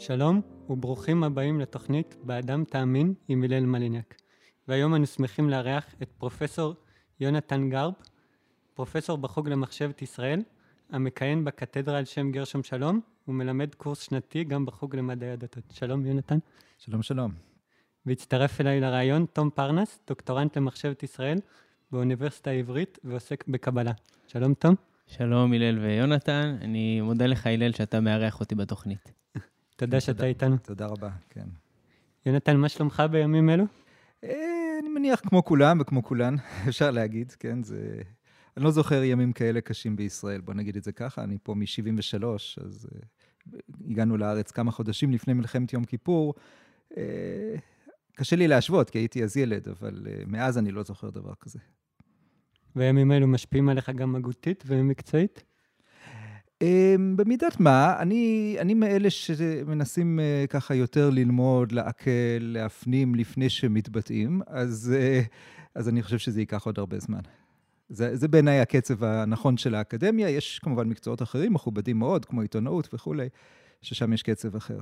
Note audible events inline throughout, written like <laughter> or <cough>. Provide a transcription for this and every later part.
שלום וברוכים הבאים לתוכנית "באדם תאמין" עם הלל מליניאק. והיום אנו שמחים לארח את פרופסור יונתן גרב, פרופסור בחוג למחשבת ישראל, המכהן בקתדרה על שם גרשום שלום, ומלמד קורס שנתי גם בחוג למדעי הדתות. שלום יונתן. שלום שלום. והצטרף אליי לרעיון תום פרנס, דוקטורנט למחשבת ישראל באוניברסיטה העברית ועוסק בקבלה. שלום תום. שלום הלל ויונתן, אני מודה לך הלל שאתה מארח אותי בתוכנית. תודה שאתה איתנו. תודה רבה, כן. יונתן, מה שלומך בימים אלו? אה, אני מניח כמו כולם וכמו כולן, <laughs> אפשר להגיד, כן, זה... אני לא זוכר ימים כאלה קשים בישראל, בוא נגיד את זה ככה, אני פה מ-73, אז uh, הגענו לארץ כמה חודשים לפני מלחמת יום כיפור. Uh, קשה לי להשוות, כי הייתי אז ילד, אבל uh, מאז אני לא זוכר דבר כזה. והימים האלו משפיעים עליך גם הגותית ומקצועית? Um, במידת מה, אני, אני מאלה שמנסים uh, ככה יותר ללמוד, לעכל, להפנים לפני שמתבטאים, אז, uh, אז אני חושב שזה ייקח עוד הרבה זמן. זה, זה בעיניי הקצב הנכון של האקדמיה. יש כמובן מקצועות אחרים, מכובדים מאוד, כמו עיתונאות וכולי, ששם יש קצב אחר.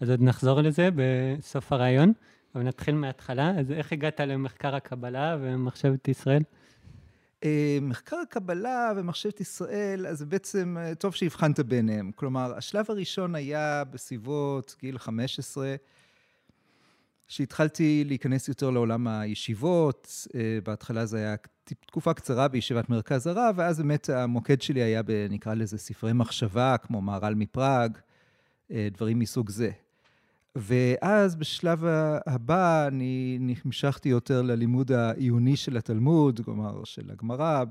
אז עוד נחזור לזה בסוף הרעיון, אבל נתחיל מההתחלה. אז איך הגעת למחקר הקבלה ומחשבת ישראל? אה, מחקר הקבלה ומחשבת ישראל, אז בעצם אה, טוב שהבחנת ביניהם. כלומר, השלב הראשון היה בסביבות גיל 15, שהתחלתי להיכנס יותר לעולם הישיבות. אה, בהתחלה זה היה תקופה קצרה בישיבת מרכז הרב, ואז באמת המוקד שלי היה, נקרא לזה, ספרי מחשבה, כמו מהר"ל מפראג, דברים מסוג זה. ואז בשלב הבא אני נמשכתי יותר ללימוד העיוני של התלמוד, כלומר של הגמרא,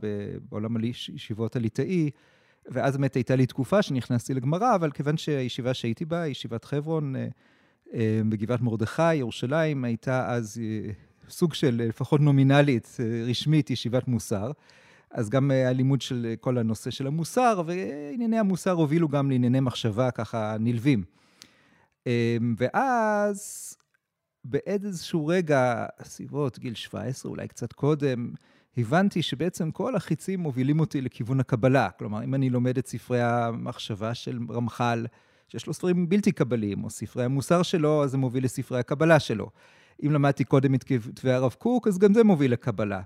בעולם הישיבות הליטאי, ואז באמת הייתה לי תקופה שנכנסתי לגמרא, אבל כיוון שהישיבה שהייתי בה, ישיבת חברון אה, אה, בגבעת מרדכי, ירושלים, הייתה אז אה, סוג של, לפחות נומינלית, רשמית, ישיבת מוסר. אז גם הלימוד של כל הנושא של המוסר, וענייני המוסר הובילו גם לענייני מחשבה ככה נלווים. אמ, ואז באיזשהו רגע, סביבות גיל 17, אולי קצת קודם, הבנתי שבעצם כל החיצים מובילים אותי לכיוון הקבלה. כלומר, אם אני לומד את ספרי המחשבה של רמח"ל, שיש לו ספרים בלתי קבליים, או ספרי המוסר שלו, אז זה מוביל לספרי הקבלה שלו. אם למדתי קודם את כתבי הרב קוק, אז גם זה מוביל לקבלה.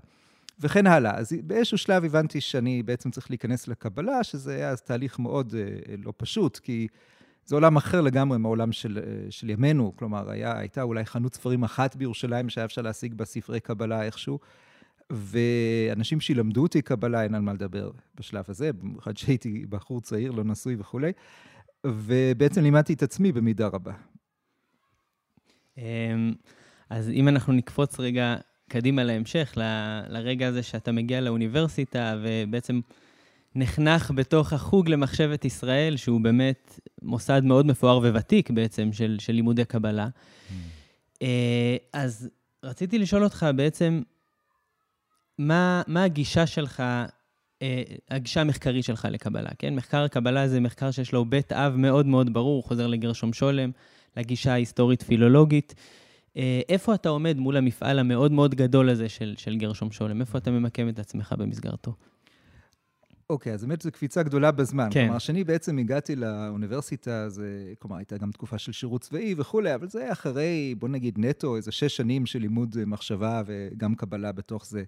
וכן הלאה. אז באיזשהו שלב הבנתי שאני בעצם צריך להיכנס לקבלה, שזה היה אז תהליך מאוד אה, לא פשוט, כי זה עולם אחר לגמרי מהעולם של, אה, של ימינו. כלומר, היה, הייתה אולי חנות ספרים אחת בירושלים שהיה אפשר להשיג בה ספרי קבלה איכשהו, ואנשים שילמדו אותי קבלה, אין על מה לדבר בשלב הזה, במיוחד שהייתי בחור צעיר, לא נשוי וכולי, ובעצם לימדתי את עצמי במידה רבה. אמ, אז אם אנחנו נקפוץ רגע קדימה להמשך, לרגע הזה שאתה מגיע לאוניברסיטה, ובעצם... נחנך בתוך החוג למחשבת ישראל, שהוא באמת מוסד מאוד מפואר וותיק בעצם של, של לימודי קבלה. Mm. אה, אז רציתי לשאול אותך בעצם, מה, מה הגישה שלך, אה, הגישה המחקרית שלך לקבלה, כן? מחקר הקבלה זה מחקר שיש לו בית אב מאוד מאוד ברור, חוזר לגרשום שולם, לגישה ההיסטורית-פילולוגית. אה, איפה אתה עומד מול המפעל המאוד מאוד גדול הזה של, של גרשום שולם? איפה אתה ממקם את עצמך במסגרתו? אוקיי, אז באמת זו קפיצה גדולה בזמן. כן. כלומר, כשאני בעצם הגעתי לאוניברסיטה, זה, כלומר, הייתה גם תקופה של שירות צבאי וכולי, אבל זה היה אחרי, בוא נגיד, נטו, איזה שש שנים של לימוד מחשבה וגם קבלה בתוך זה.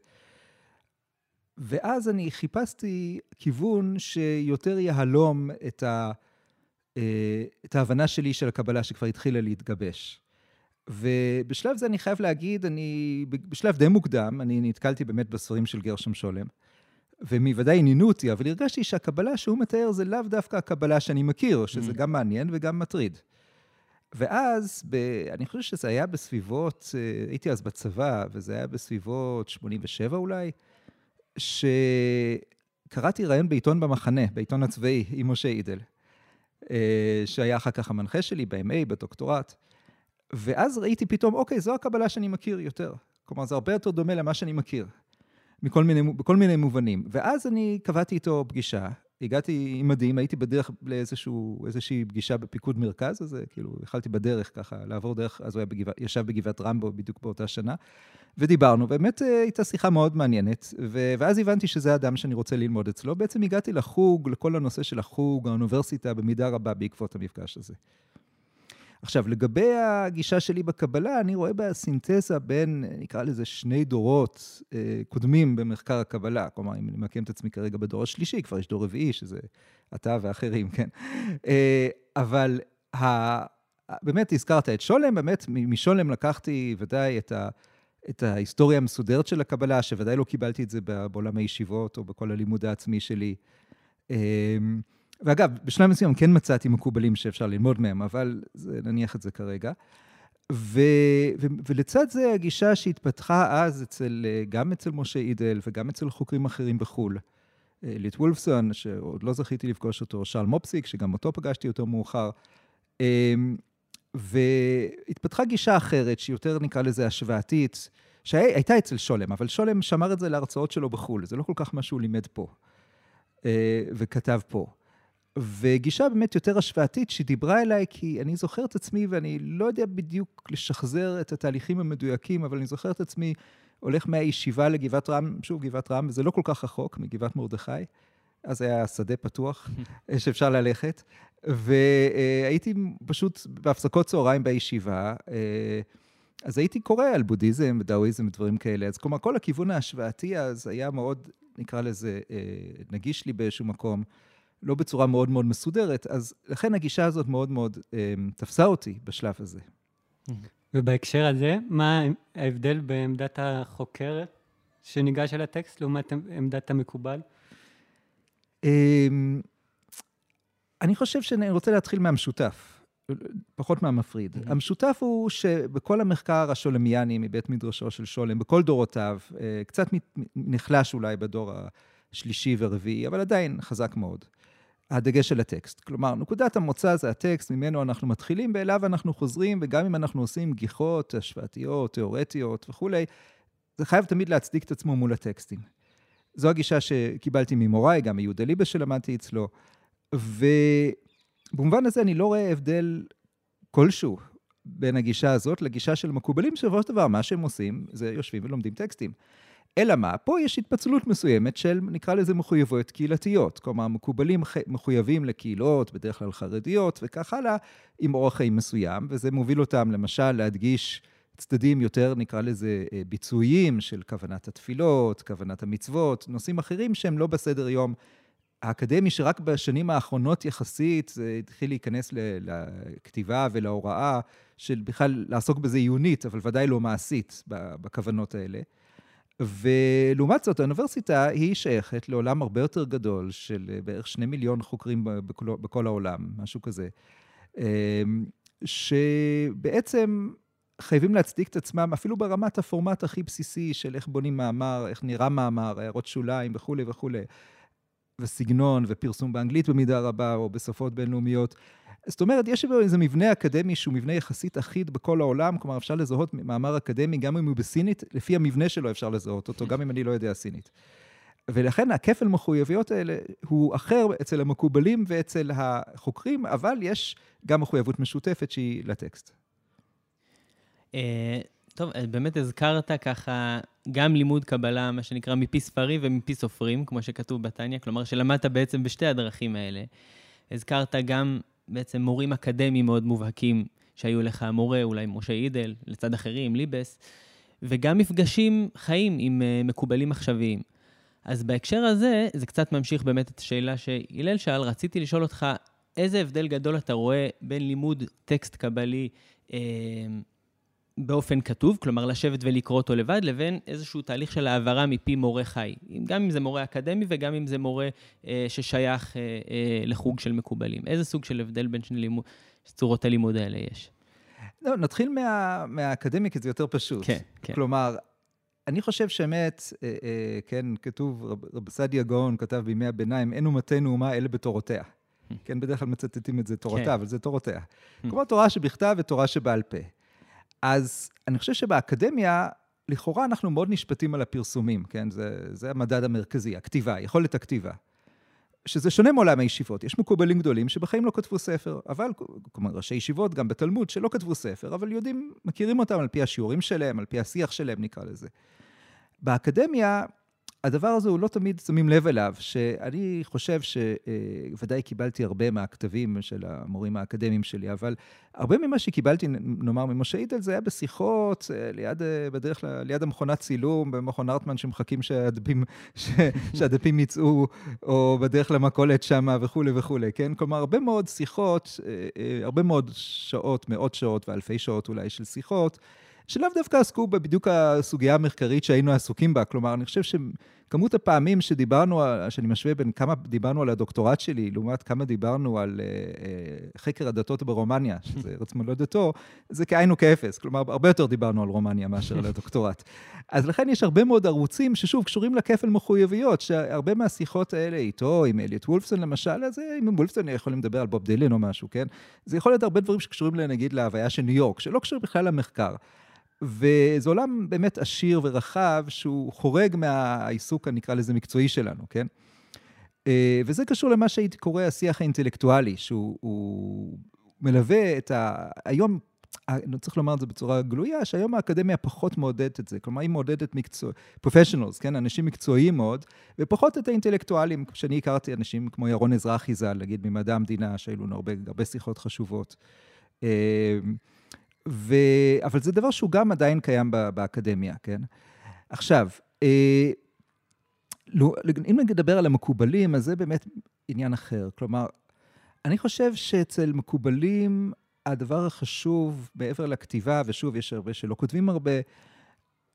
ואז אני חיפשתי כיוון שיותר יהלום את, ה, אה, את ההבנה שלי של הקבלה שכבר התחילה להתגבש. ובשלב זה אני חייב להגיד, אני, בשלב די מוקדם, אני נתקלתי באמת בספרים של גרשם שולם. והם ודאי עניינו אותי, אבל הרגשתי שהקבלה שהוא מתאר זה לאו דווקא הקבלה שאני מכיר, שזה mm. גם מעניין וגם מטריד. ואז, ב, אני חושב שזה היה בסביבות, אה, הייתי אז בצבא, וזה היה בסביבות 87 אולי, שקראתי ראיון בעיתון במחנה, בעיתון הצבאי, עם משה אידל, אה, שהיה אחר כך המנחה שלי ב-MA, בדוקטורט. ואז ראיתי פתאום, אוקיי, זו הקבלה שאני מכיר יותר. כלומר, זה הרבה יותר דומה למה שאני מכיר. מכל מיני, בכל מיני מובנים. ואז אני קבעתי איתו פגישה, הגעתי עם מדים, הייתי בדרך לאיזושהי פגישה בפיקוד מרכז, אז כאילו, יכלתי בדרך ככה לעבור דרך, אז הוא בגבע, ישב בגבעת רמבו בדיוק באותה שנה, ודיברנו, באמת אה, הייתה שיחה מאוד מעניינת, ו, ואז הבנתי שזה האדם שאני רוצה ללמוד אצלו. בעצם הגעתי לחוג, לכל הנושא של החוג, האוניברסיטה, במידה רבה בעקבות המפגש הזה. עכשיו, לגבי הגישה שלי בקבלה, אני רואה בה סינתזה בין, נקרא לזה, שני דורות אה, קודמים במחקר הקבלה. כלומר, אם אני ממקם את עצמי כרגע בדור השלישי, כבר יש דור רביעי, שזה אתה ואחרים, כן? אה, אבל ה... באמת הזכרת את שולם, באמת משולם לקחתי ודאי את, ה... את ההיסטוריה המסודרת של הקבלה, שוודאי לא קיבלתי את זה בעולם הישיבות או בכל הלימוד העצמי שלי. ואגב, בשלב מסוים כן מצאתי מקובלים שאפשר ללמוד מהם, אבל זה, נניח את זה כרגע. ו, ו, ולצד זה הגישה שהתפתחה אז אצל, גם אצל משה אידל וגם אצל חוקרים אחרים בחו"ל. ליט וולפסון, שעוד לא זכיתי לפגוש אותו, שרל מופסיק, שגם אותו פגשתי יותר מאוחר. אמ, והתפתחה גישה אחרת, שהיא יותר נקרא לזה השוואתית, שהייתה אצל שולם, אבל שולם שמר את זה להרצאות שלו בחו"ל, זה לא כל כך מה שהוא לימד פה אה, וכתב פה. וגישה באמת יותר השוואתית שדיברה אליי, כי אני זוכר את עצמי, ואני לא יודע בדיוק לשחזר את התהליכים המדויקים, אבל אני זוכר את עצמי הולך מהישיבה לגבעת רם, שוב, גבעת רם, וזה לא כל כך רחוק מגבעת מרדכי. אז היה שדה פתוח <laughs> שאפשר ללכת, והייתי פשוט בהפסקות צהריים בישיבה, אז הייתי קורא על בודהיזם ודאואיזם ודברים כאלה. אז כלומר, כל הכיוון ההשוואתי אז היה מאוד, נקרא לזה, נגיש לי באיזשהו מקום. לא בצורה מאוד מאוד מסודרת, אז לכן הגישה הזאת מאוד מאוד אה, תפסה אותי בשלב הזה. ובהקשר הזה, מה ההבדל בעמדת החוקר שניגש אל הטקסט לעומת עמדת המקובל? אה, אני חושב שאני רוצה להתחיל מהמשותף, פחות מהמפריד. Mm-hmm. המשותף הוא שבכל המחקר השולמיאני מבית מדרשו של שולם, בכל דורותיו, אה, קצת נחלש אולי בדור השלישי והרביעי, אבל עדיין חזק מאוד. הדגש של הטקסט. כלומר, נקודת המוצא זה הטקסט, ממנו אנחנו מתחילים, ואליו אנחנו חוזרים, וגם אם אנחנו עושים גיחות השוואתיות, תיאורטיות וכולי, זה חייב תמיד להצדיק את עצמו מול הטקסטים. זו הגישה שקיבלתי ממוריי, גם מיהודה ליבה שלמדתי אצלו, ובמובן הזה אני לא רואה הבדל כלשהו בין הגישה הזאת לגישה של מקובלים, שבסופו של דבר, מה שהם עושים זה יושבים ולומדים טקסטים. אלא מה? פה יש התפצלות מסוימת של, נקרא לזה מחויבויות קהילתיות. כלומר, מקובלים מחויבים לקהילות, בדרך כלל חרדיות וכך הלאה, עם אורח חיים מסוים, וזה מוביל אותם למשל להדגיש צדדים יותר, נקרא לזה, אה, ביצועיים של כוונת התפילות, כוונת המצוות, נושאים אחרים שהם לא בסדר יום האקדמי, שרק בשנים האחרונות יחסית זה התחיל להיכנס לכתיבה ולהוראה של בכלל לעסוק בזה עיונית, אבל ודאי לא מעשית בכוונות האלה. ולעומת זאת, האוניברסיטה היא שייכת לעולם הרבה יותר גדול של אה, בערך שני מיליון חוקרים בכל, בכל העולם, משהו כזה, אמ, שבעצם חייבים להצדיק את עצמם אפילו ברמת הפורמט הכי בסיסי של איך בונים מאמר, איך נראה מאמר, הערות שוליים וכולי וכולי, וסגנון ופרסום באנגלית במידה רבה, או בשפות בינלאומיות. זאת אומרת, יש איזה מבנה אקדמי שהוא מבנה יחסית אחיד בכל העולם, כלומר, אפשר לזהות מאמר אקדמי, גם אם הוא בסינית, לפי המבנה שלו אפשר לזהות אותו, גם אם אני לא יודע סינית. ולכן הכפל מחויבויות האלה הוא אחר אצל המקובלים ואצל החוקרים, אבל יש גם מחויבות משותפת שהיא לטקסט. אה, טוב, באמת הזכרת ככה גם לימוד קבלה, מה שנקרא מפי ספרים ומפי סופרים, כמו שכתוב בתניא, כלומר שלמדת בעצם בשתי הדרכים האלה. הזכרת גם בעצם מורים אקדמיים מאוד מובהקים שהיו לך, מורה, אולי משה אידל, לצד אחרים, ליבס, וגם מפגשים חיים עם uh, מקובלים עכשוויים. אז בהקשר הזה, זה קצת ממשיך באמת את השאלה שהלל שאל, רציתי לשאול אותך, איזה הבדל גדול אתה רואה בין לימוד טקסט קבלי אה, באופן כתוב, כלומר לשבת ולקרוא אותו לבד, לבין איזשהו תהליך של העברה מפי מורה חי. גם אם זה מורה אקדמי וגם אם זה מורה אה, ששייך אה, אה, לחוג של מקובלים. איזה סוג של הבדל בין שני לימוד, צורות הלימוד האלה יש? לא, נתחיל מה, מהאקדמי, כי זה יותר פשוט. כן, כן. כלומר, אני חושב שאמת, אה, אה, כן, כתוב, רב, רב סעדיה גאון כתב בימי הביניים, אין אומתנו אומה אלה בתורותיה. כן, בדרך כלל מצטטים את זה תורתה, כן. אבל זה תורותיה. כמו תורה שבכתב ותורה שבעל פה. אז אני חושב שבאקדמיה, לכאורה אנחנו מאוד נשפטים על הפרסומים, כן? זה, זה המדד המרכזי, הכתיבה, יכולת הכתיבה. שזה שונה מעולם הישיבות. יש מקובלים גדולים שבחיים לא כתבו ספר, אבל, כלומר, ראשי ישיבות, גם בתלמוד, שלא כתבו ספר, אבל יודעים, מכירים אותם על פי השיעורים שלהם, על פי השיח שלהם, נקרא לזה. באקדמיה, הדבר הזה הוא לא תמיד שמים לב אליו, שאני חושב שוודאי קיבלתי הרבה מהכתבים של המורים האקדמיים שלי, אבל הרבה ממה שקיבלתי, נאמר, ממשה אידל, זה היה בשיחות, אה, ליד, אה, בדרך כלל, ליד המכונת צילום, במכון ארטמן, שמחכים שהדפים, <laughs> שהדפים יצאו, או בדרך למכולת שם וכולי וכולי, כן? כלומר, הרבה מאוד שיחות, אה, הרבה מאוד שעות, מאות שעות ואלפי שעות אולי של שיחות. שלאו דווקא עסקו בדיוק הסוגיה המחקרית שהיינו עסוקים בה. כלומר, אני חושב שכמות הפעמים שדיברנו, שאני משווה בין כמה דיברנו על הדוקטורט שלי, לעומת כמה דיברנו על uh, חקר הדתות ברומניה, שזה ארץ מולדתו, זה כאין וכאפס. כלומר, הרבה יותר דיברנו על רומניה מאשר על הדוקטורט. <laughs> אז לכן יש הרבה מאוד ערוצים ששוב, קשורים לכפל מחויבויות, שהרבה מהשיחות האלה איתו, עם אליוט וולפסון למשל, אז עם וולפסון יכולים לדבר על בוב דילן או משהו, כן? זה יכול להיות הרבה דברים שקשורים, נגיד, להוויה של ניו יורק, שלא קשורים בכלל למחקר. וזה עולם באמת עשיר ורחב, שהוא חורג מהעיסוק, אני אקרא לזה, מקצועי שלנו, כן? אה, וזה קשור למה שהייתי קורא השיח האינטלקטואלי, שהוא מלווה את ה... היום, אני צריך לומר את זה בצורה גלויה, שהיום האקדמיה פחות מעודדת את זה. כלומר, היא מעודדת מקצוע... פרופשיונלס, כן? אנשים מקצועיים מאוד, ופחות את האינטלקטואלים. כשאני הכרתי אנשים כמו ירון אזרחי ז"ל, נגיד, ממדע המדינה, שהיו לנו הרבה, הרבה שיחות חשובות. ו... אבל זה דבר שהוא גם עדיין קיים באקדמיה, כן? עכשיו, אה, אם נדבר על המקובלים, אז זה באמת עניין אחר. כלומר, אני חושב שאצל מקובלים, הדבר החשוב, מעבר לכתיבה, ושוב, יש הרבה שלא כותבים הרבה,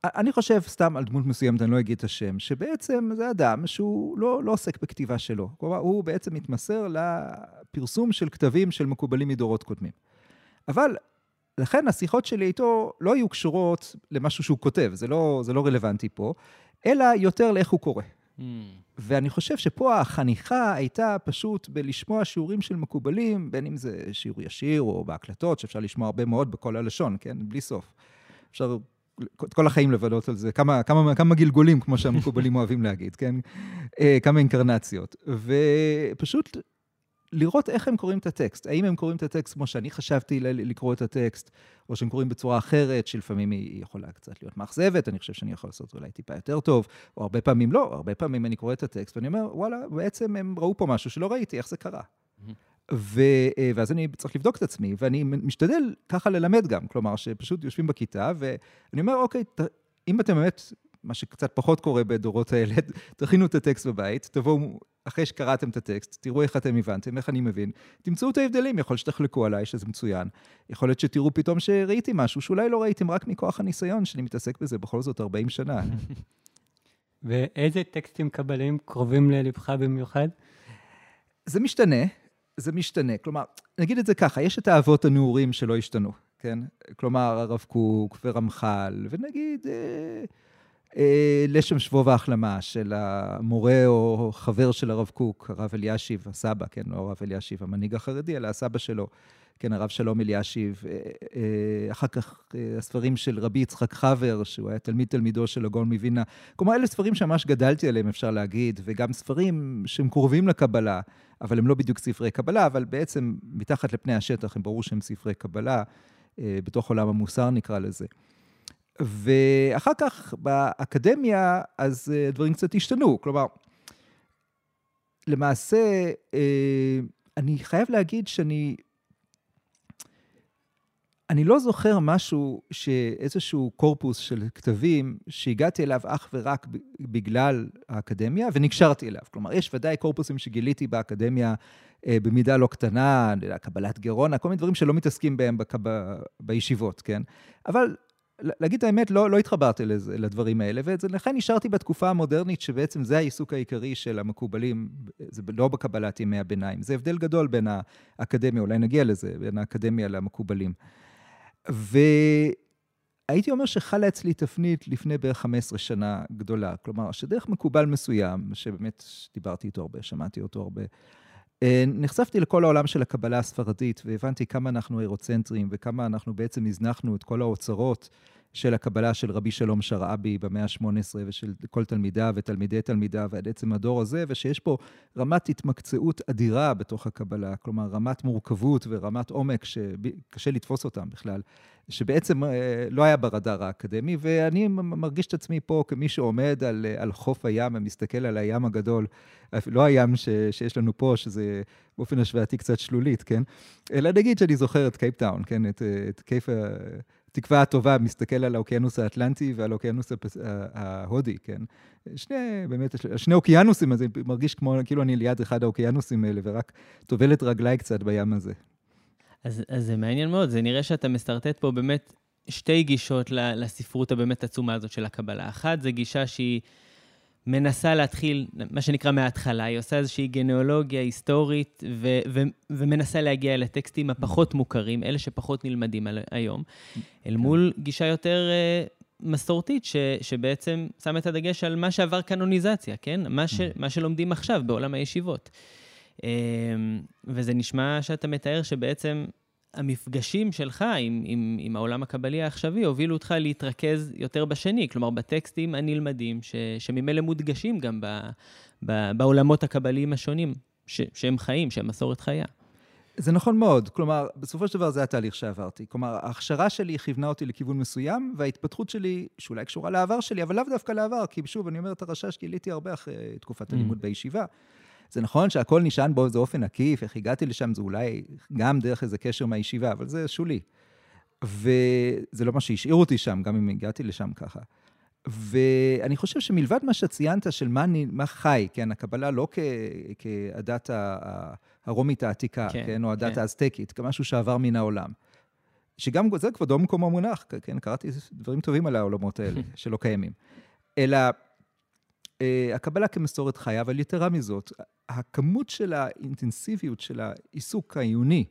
אני חושב סתם על דמות מסוימת, אני לא אגיד את השם, שבעצם זה אדם שהוא לא, לא עוסק בכתיבה שלו. כלומר, הוא בעצם מתמסר לפרסום של כתבים של מקובלים מדורות קודמים. אבל לכן השיחות שלי איתו לא יהיו קשורות למשהו שהוא כותב, זה לא, זה לא רלוונטי פה, אלא יותר לאיך הוא קורא. Mm. ואני חושב שפה החניכה הייתה פשוט בלשמוע שיעורים של מקובלים, בין אם זה שיעור ישיר או בהקלטות, שאפשר לשמוע הרבה מאוד בכל הלשון, כן? בלי סוף. אפשר את כל החיים לבלות על זה, כמה, כמה, כמה גלגולים, כמו שהמקובלים <laughs> אוהבים להגיד, כן? אה, כמה אינקרנציות. ופשוט לראות איך הם קוראים את הטקסט. האם הם קוראים את הטקסט כמו שאני חשבתי לקרוא את הטקסט, או שהם קוראים בצורה אחרת, שלפעמים היא יכולה קצת להיות מאכזבת, אני חושב שאני יכול לעשות אולי טיפה יותר טוב, או הרבה פעמים לא, הרבה פעמים אני קורא את הטקסט ואני אומר, וואלה, בעצם הם ראו פה משהו שלא ראיתי, איך זה קרה. ו, אה, ואז אני צריך לבדוק את עצמי, ואני משתדל ככה ללמד גם, כלומר, שפשוט יושבים בכיתה, ואני אומר, אוקיי, ת, אם אתם באמת מה שקצת פחות קורה בדורות האלה, <laughs> תכינו את הטקסט בבית, תבואו, אחרי שקראתם את הטקסט, תראו איך אתם הבנתם, איך אני מבין, תמצאו את ההבדלים, יכול להיות שתחלקו עליי, שזה מצוין. יכול להיות שתראו פתאום שראיתי משהו שאולי לא ראיתם רק מכוח הניסיון, שאני מתעסק בזה בכל זאת 40 שנה. <laughs> ואיזה טקסטים קבליים קרובים ללבך במיוחד? זה משתנה, זה משתנה. כלומר, נגיד את זה ככה, יש את האבות הנעורים שלא השתנו, כן? כלומר, הרב קוק ורמח"ל, ונגיד... אה, לשם שבוע והחלמה של המורה או חבר של הרב קוק, הרב אלישיב, הסבא, כן, לא הרב אלישיב, המנהיג החרדי, אלא הסבא שלו, כן, הרב שלום אלישיב. אה, אה, אחר כך הספרים של רבי יצחק חבר, שהוא היה תלמיד תלמידו של הגאון מווילנה. כלומר, אלה ספרים שממש גדלתי עליהם, אפשר להגיד, וגם ספרים שהם קרובים לקבלה, אבל הם לא בדיוק ספרי קבלה, אבל בעצם מתחת לפני השטח הם ברור שהם ספרי קבלה, בתוך עולם המוסר נקרא לזה. ואחר כך באקדמיה, אז אה, דברים קצת השתנו. כלומר, למעשה, אה, אני חייב להגיד שאני... אני לא זוכר משהו, איזשהו קורפוס של כתבים שהגעתי אליו אך ורק בגלל האקדמיה ונקשרתי אליו. כלומר, יש ודאי קורפוסים שגיליתי באקדמיה אה, במידה לא קטנה, קבלת גרונה, כל מיני דברים שלא מתעסקים בהם בק... בישיבות, כן? אבל להגיד את האמת, לא, לא התחברתי לדברים האלה, ולכן נשארתי בתקופה המודרנית, שבעצם זה העיסוק העיקרי של המקובלים, זה לא בקבלת ימי הביניים. זה הבדל גדול בין האקדמיה, אולי נגיע לזה, בין האקדמיה למקובלים. והייתי אומר שחלה אצלי תפנית לפני בערך 15 שנה גדולה. כלומר, שדרך מקובל מסוים, שבאמת דיברתי איתו הרבה, שמעתי אותו הרבה, נחשפתי לכל העולם של הקבלה הספרדית והבנתי כמה אנחנו אירוצנטרים וכמה אנחנו בעצם הזנחנו את כל האוצרות של הקבלה של רבי שלום שרעבי במאה ה-18 ושל כל תלמידיו ותלמידי תלמידיו ועד עצם הדור הזה, ושיש פה רמת התמקצעות אדירה בתוך הקבלה, כלומר רמת מורכבות ורמת עומק שקשה לתפוס אותם בכלל, שבעצם אה, לא היה ברדאר האקדמי, ואני מרגיש את עצמי פה כמי שעומד על, על חוף הים ומסתכל על הים הגדול, לא הים ש, שיש לנו פה, שזה באופן השוואתי קצת שלולית, כן? אלא נגיד שאני זוכר את קייפטאון, כן? את, את קייפ... התקווה הטובה מסתכל על האוקיינוס האטלנטי ועל האוקיינוס ההודי, כן? שני, באמת, שני אוקיינוסים, אז זה מרגיש כמו, כאילו אני ליד אחד האוקיינוסים האלה, ורק טובל את רגליי קצת בים הזה. אז, אז זה מעניין מאוד, זה נראה שאתה מסרטט פה באמת שתי גישות לספרות הבאמת עצומה הזאת של הקבלה. אחת, זה גישה שהיא... מנסה להתחיל, מה שנקרא מההתחלה, היא עושה איזושהי גנאולוגיה היסטורית ו- ו- ומנסה להגיע אל הטקסטים הפחות מוכרים, אלה שפחות נלמדים על- היום, אל כן. מול גישה יותר uh, מסורתית, ש- שבעצם שמה את הדגש על מה שעבר קנוניזציה, כן? מה, ש- מה שלומדים עכשיו בעולם הישיבות. Uh, וזה נשמע שאתה מתאר שבעצם המפגשים שלך עם, עם, עם העולם הקבלי העכשווי הובילו אותך להתרכז יותר בשני, כלומר בטקסטים הנלמדים, ש, שממילא מודגשים גם ב, ב, בעולמות הקבליים השונים, ש, שהם חיים, שהם מסורת חיה. זה נכון מאוד. כלומר, בסופו של דבר זה התהליך שעברתי. כלומר, ההכשרה שלי כיוונה אותי לכיוון מסוים, וההתפתחות שלי, שאולי קשורה לעבר שלי, אבל לאו דווקא לעבר, כי שוב, אני אומר את הרשש, גיליתי הרבה אחרי תקופת mm. הלימוד בישיבה. זה נכון שהכל נשען באיזה אופן עקיף, איך הגעתי לשם, זה אולי גם דרך איזה קשר מהישיבה, אבל זה שולי. וזה לא מה שהשאיר אותי שם, גם אם הגעתי לשם ככה. ואני חושב שמלבד מה שציינת של מה, מה חי, כן, הקבלה לא כ, כהדת הרומית העתיקה, כן, כן, או הדת כן. האזטקית, כמשהו שעבר מן העולם. שגם זה כבודו במקום המונח, כן, קראתי דברים טובים על העולמות האלה, <laughs> שלא קיימים. אלא הקבלה כמסורת חיה, אבל יתרה מזאת, הכמות של האינטנסיביות של העיסוק העיוני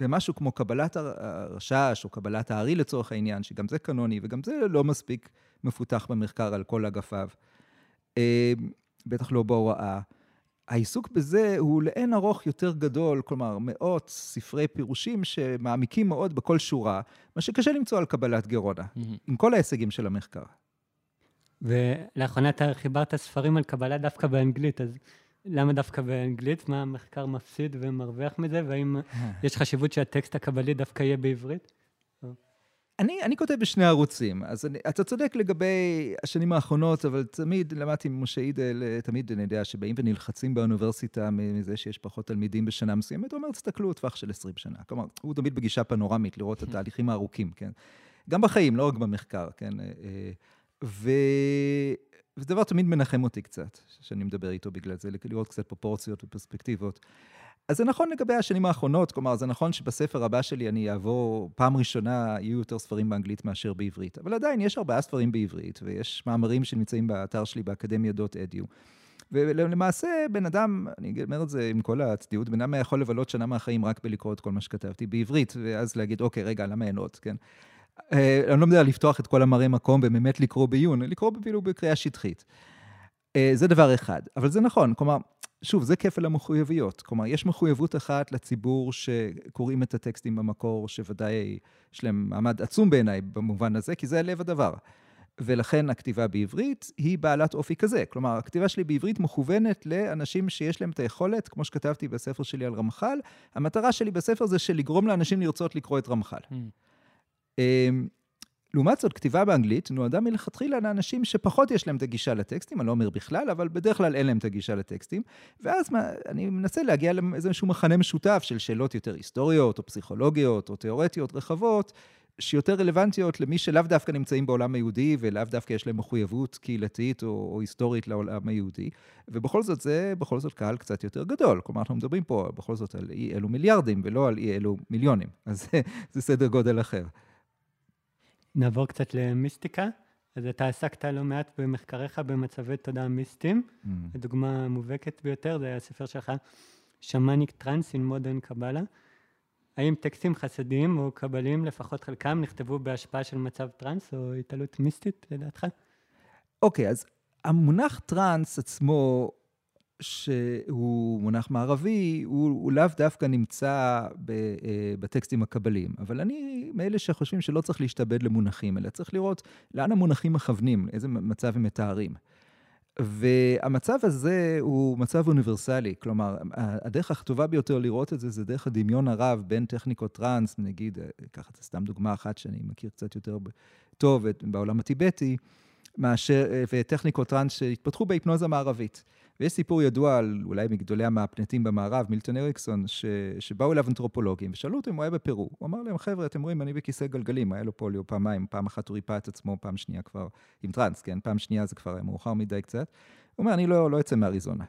ומשהו כמו קבלת הרשש או קבלת הארי לצורך העניין, שגם זה קנוני וגם זה לא מספיק מפותח במחקר על כל אגפיו, uh, בטח לא בהוראה. העיסוק בזה הוא לאין ארוך יותר גדול, כלומר, מאות ספרי פירושים שמעמיקים מאוד בכל שורה, מה שקשה למצוא על קבלת גרונה, mm-hmm. עם כל ההישגים של המחקר. ולאחרונה אתה חיברת ספרים על קבלה דווקא באנגלית, אז למה דווקא באנגלית? מה המחקר מפסיד ומרוויח מזה? והאם <laughs> יש חשיבות שהטקסט הקבלי דווקא יהיה בעברית? אני, אני כותב בשני ערוצים, אז אני, אתה צודק לגבי השנים האחרונות, אבל תמיד למדתי ממשה אידל, תמיד אני יודע שבאים ונלחצים באוניברסיטה מזה שיש פחות תלמידים בשנה מסוימת, הוא אומר, תסתכלו, טווח של 20 שנה. כלומר, הוא תמיד בגישה פנורמית לראות את <laughs> התהליכים הארוכים, כן? גם בחיים, לא רק במחקר, כן? ו... וזה דבר תמיד מנחם אותי קצת, שאני מדבר איתו בגלל זה, לראות קצת פרופורציות ופרספקטיבות. אז זה נכון לגבי השנים האחרונות, כלומר, זה נכון שבספר הבא שלי אני אעבור, פעם ראשונה יהיו יותר ספרים באנגלית מאשר בעברית, אבל עדיין יש ארבעה ספרים בעברית, ויש מאמרים שנמצאים באתר שלי באקדמיה.אדיו. ולמעשה, בן אדם, אני אומר את זה עם כל הצניעות, בן אדם יכול לבלות שנה מהחיים רק בלקרוא את כל מה שכתבתי בעברית, ואז להגיד, אוקיי, רגע, למה אין עוד, כן? אה, אני לא על לפתוח את כל המראה מקום ובאמת לקרוא בעיון, לקרוא אפילו בקריאה שטחית. אה, זה דבר אחד, אבל זה נכון, כלומר, שוב, זה כפל המחויבויות. כלומר, יש מחויבות אחת לציבור שקוראים את הטקסטים במקור, שוודאי יש להם מעמד עצום בעיניי במובן הזה, כי זה לב הדבר. ולכן הכתיבה בעברית היא בעלת אופי כזה. כלומר, הכתיבה שלי בעברית מכוונת לאנשים שיש להם את היכולת, כמו שכתבתי בספר שלי על רמח"ל, המטרה שלי בספר זה של לגרום לאנשים לרצות לקרוא את רמח"ל. Mm. אמ, לעומת זאת, כתיבה באנגלית נועדה מלכתחילה לאנשים שפחות יש להם את הגישה לטקסטים, אני לא אומר בכלל, אבל בדרך כלל אין להם את הגישה לטקסטים, ואז מה, אני מנסה להגיע לאיזשהו מחנה משותף של שאלות יותר היסטוריות, או פסיכולוגיות, או תיאורטיות רחבות, שיותר רלוונטיות למי שלאו דווקא נמצאים בעולם היהודי, ולאו דווקא יש להם מחויבות קהילתית או, או היסטורית לעולם היהודי. ובכל זאת, זה בכל זאת קהל קצת יותר גדול. כלומר, אנחנו מדברים פה בכל זאת על אי אלו מיליארדים, ולא על אי אלו מיליונים. אז <laughs> זה סדר גודל אחר. נעבור קצת למיסטיקה. אז אתה עסקת לא מעט במחקריך במצבי תודעה מיסטיים. Mm. הדוגמה המובהקת ביותר זה הספר שלך, שמאניק טראנס in מודרן קבלה. האם טקסטים חסידיים או קבליים, לפחות חלקם, נכתבו בהשפעה של מצב טראנס או התעלות מיסטית, לדעתך? אוקיי, okay, אז המונח טראנס עצמו שהוא מונח מערבי, הוא, הוא לאו דווקא נמצא ב, אה, בטקסטים הקבליים. אבל אני מאלה שחושבים שלא צריך להשתעבד למונחים, אלא צריך לראות לאן המונחים מכוונים, איזה מצב הם מתארים. והמצב הזה הוא מצב אוניברסלי, כלומר, הדרך הטובה ביותר לראות את זה, זה דרך הדמיון הרב בין טכניקות טראנס, נגיד, אקח את סתם דוגמה אחת שאני מכיר קצת יותר טוב בעולם הטיבטי, מאשר, וטכניקות טראנס שהתפתחו בהיפנוזה מערבית. ויש סיפור ידוע על אולי מגדולי המאפנטים במערב, מילטון אריקסון, ש... שבאו אליו אנתרופולוגים ושאלו אותו אם הוא היה בפרו. הוא אמר להם, חבר'ה, אתם רואים, אני בכיסא גלגלים, היה לו פוליו פעמיים, פעם אחת הוא ריפא את עצמו, פעם שנייה כבר עם טראנס, כן? פעם שנייה זה כבר היה מאוחר מדי קצת. הוא אומר, אני לא, לא אצא מאריזונה.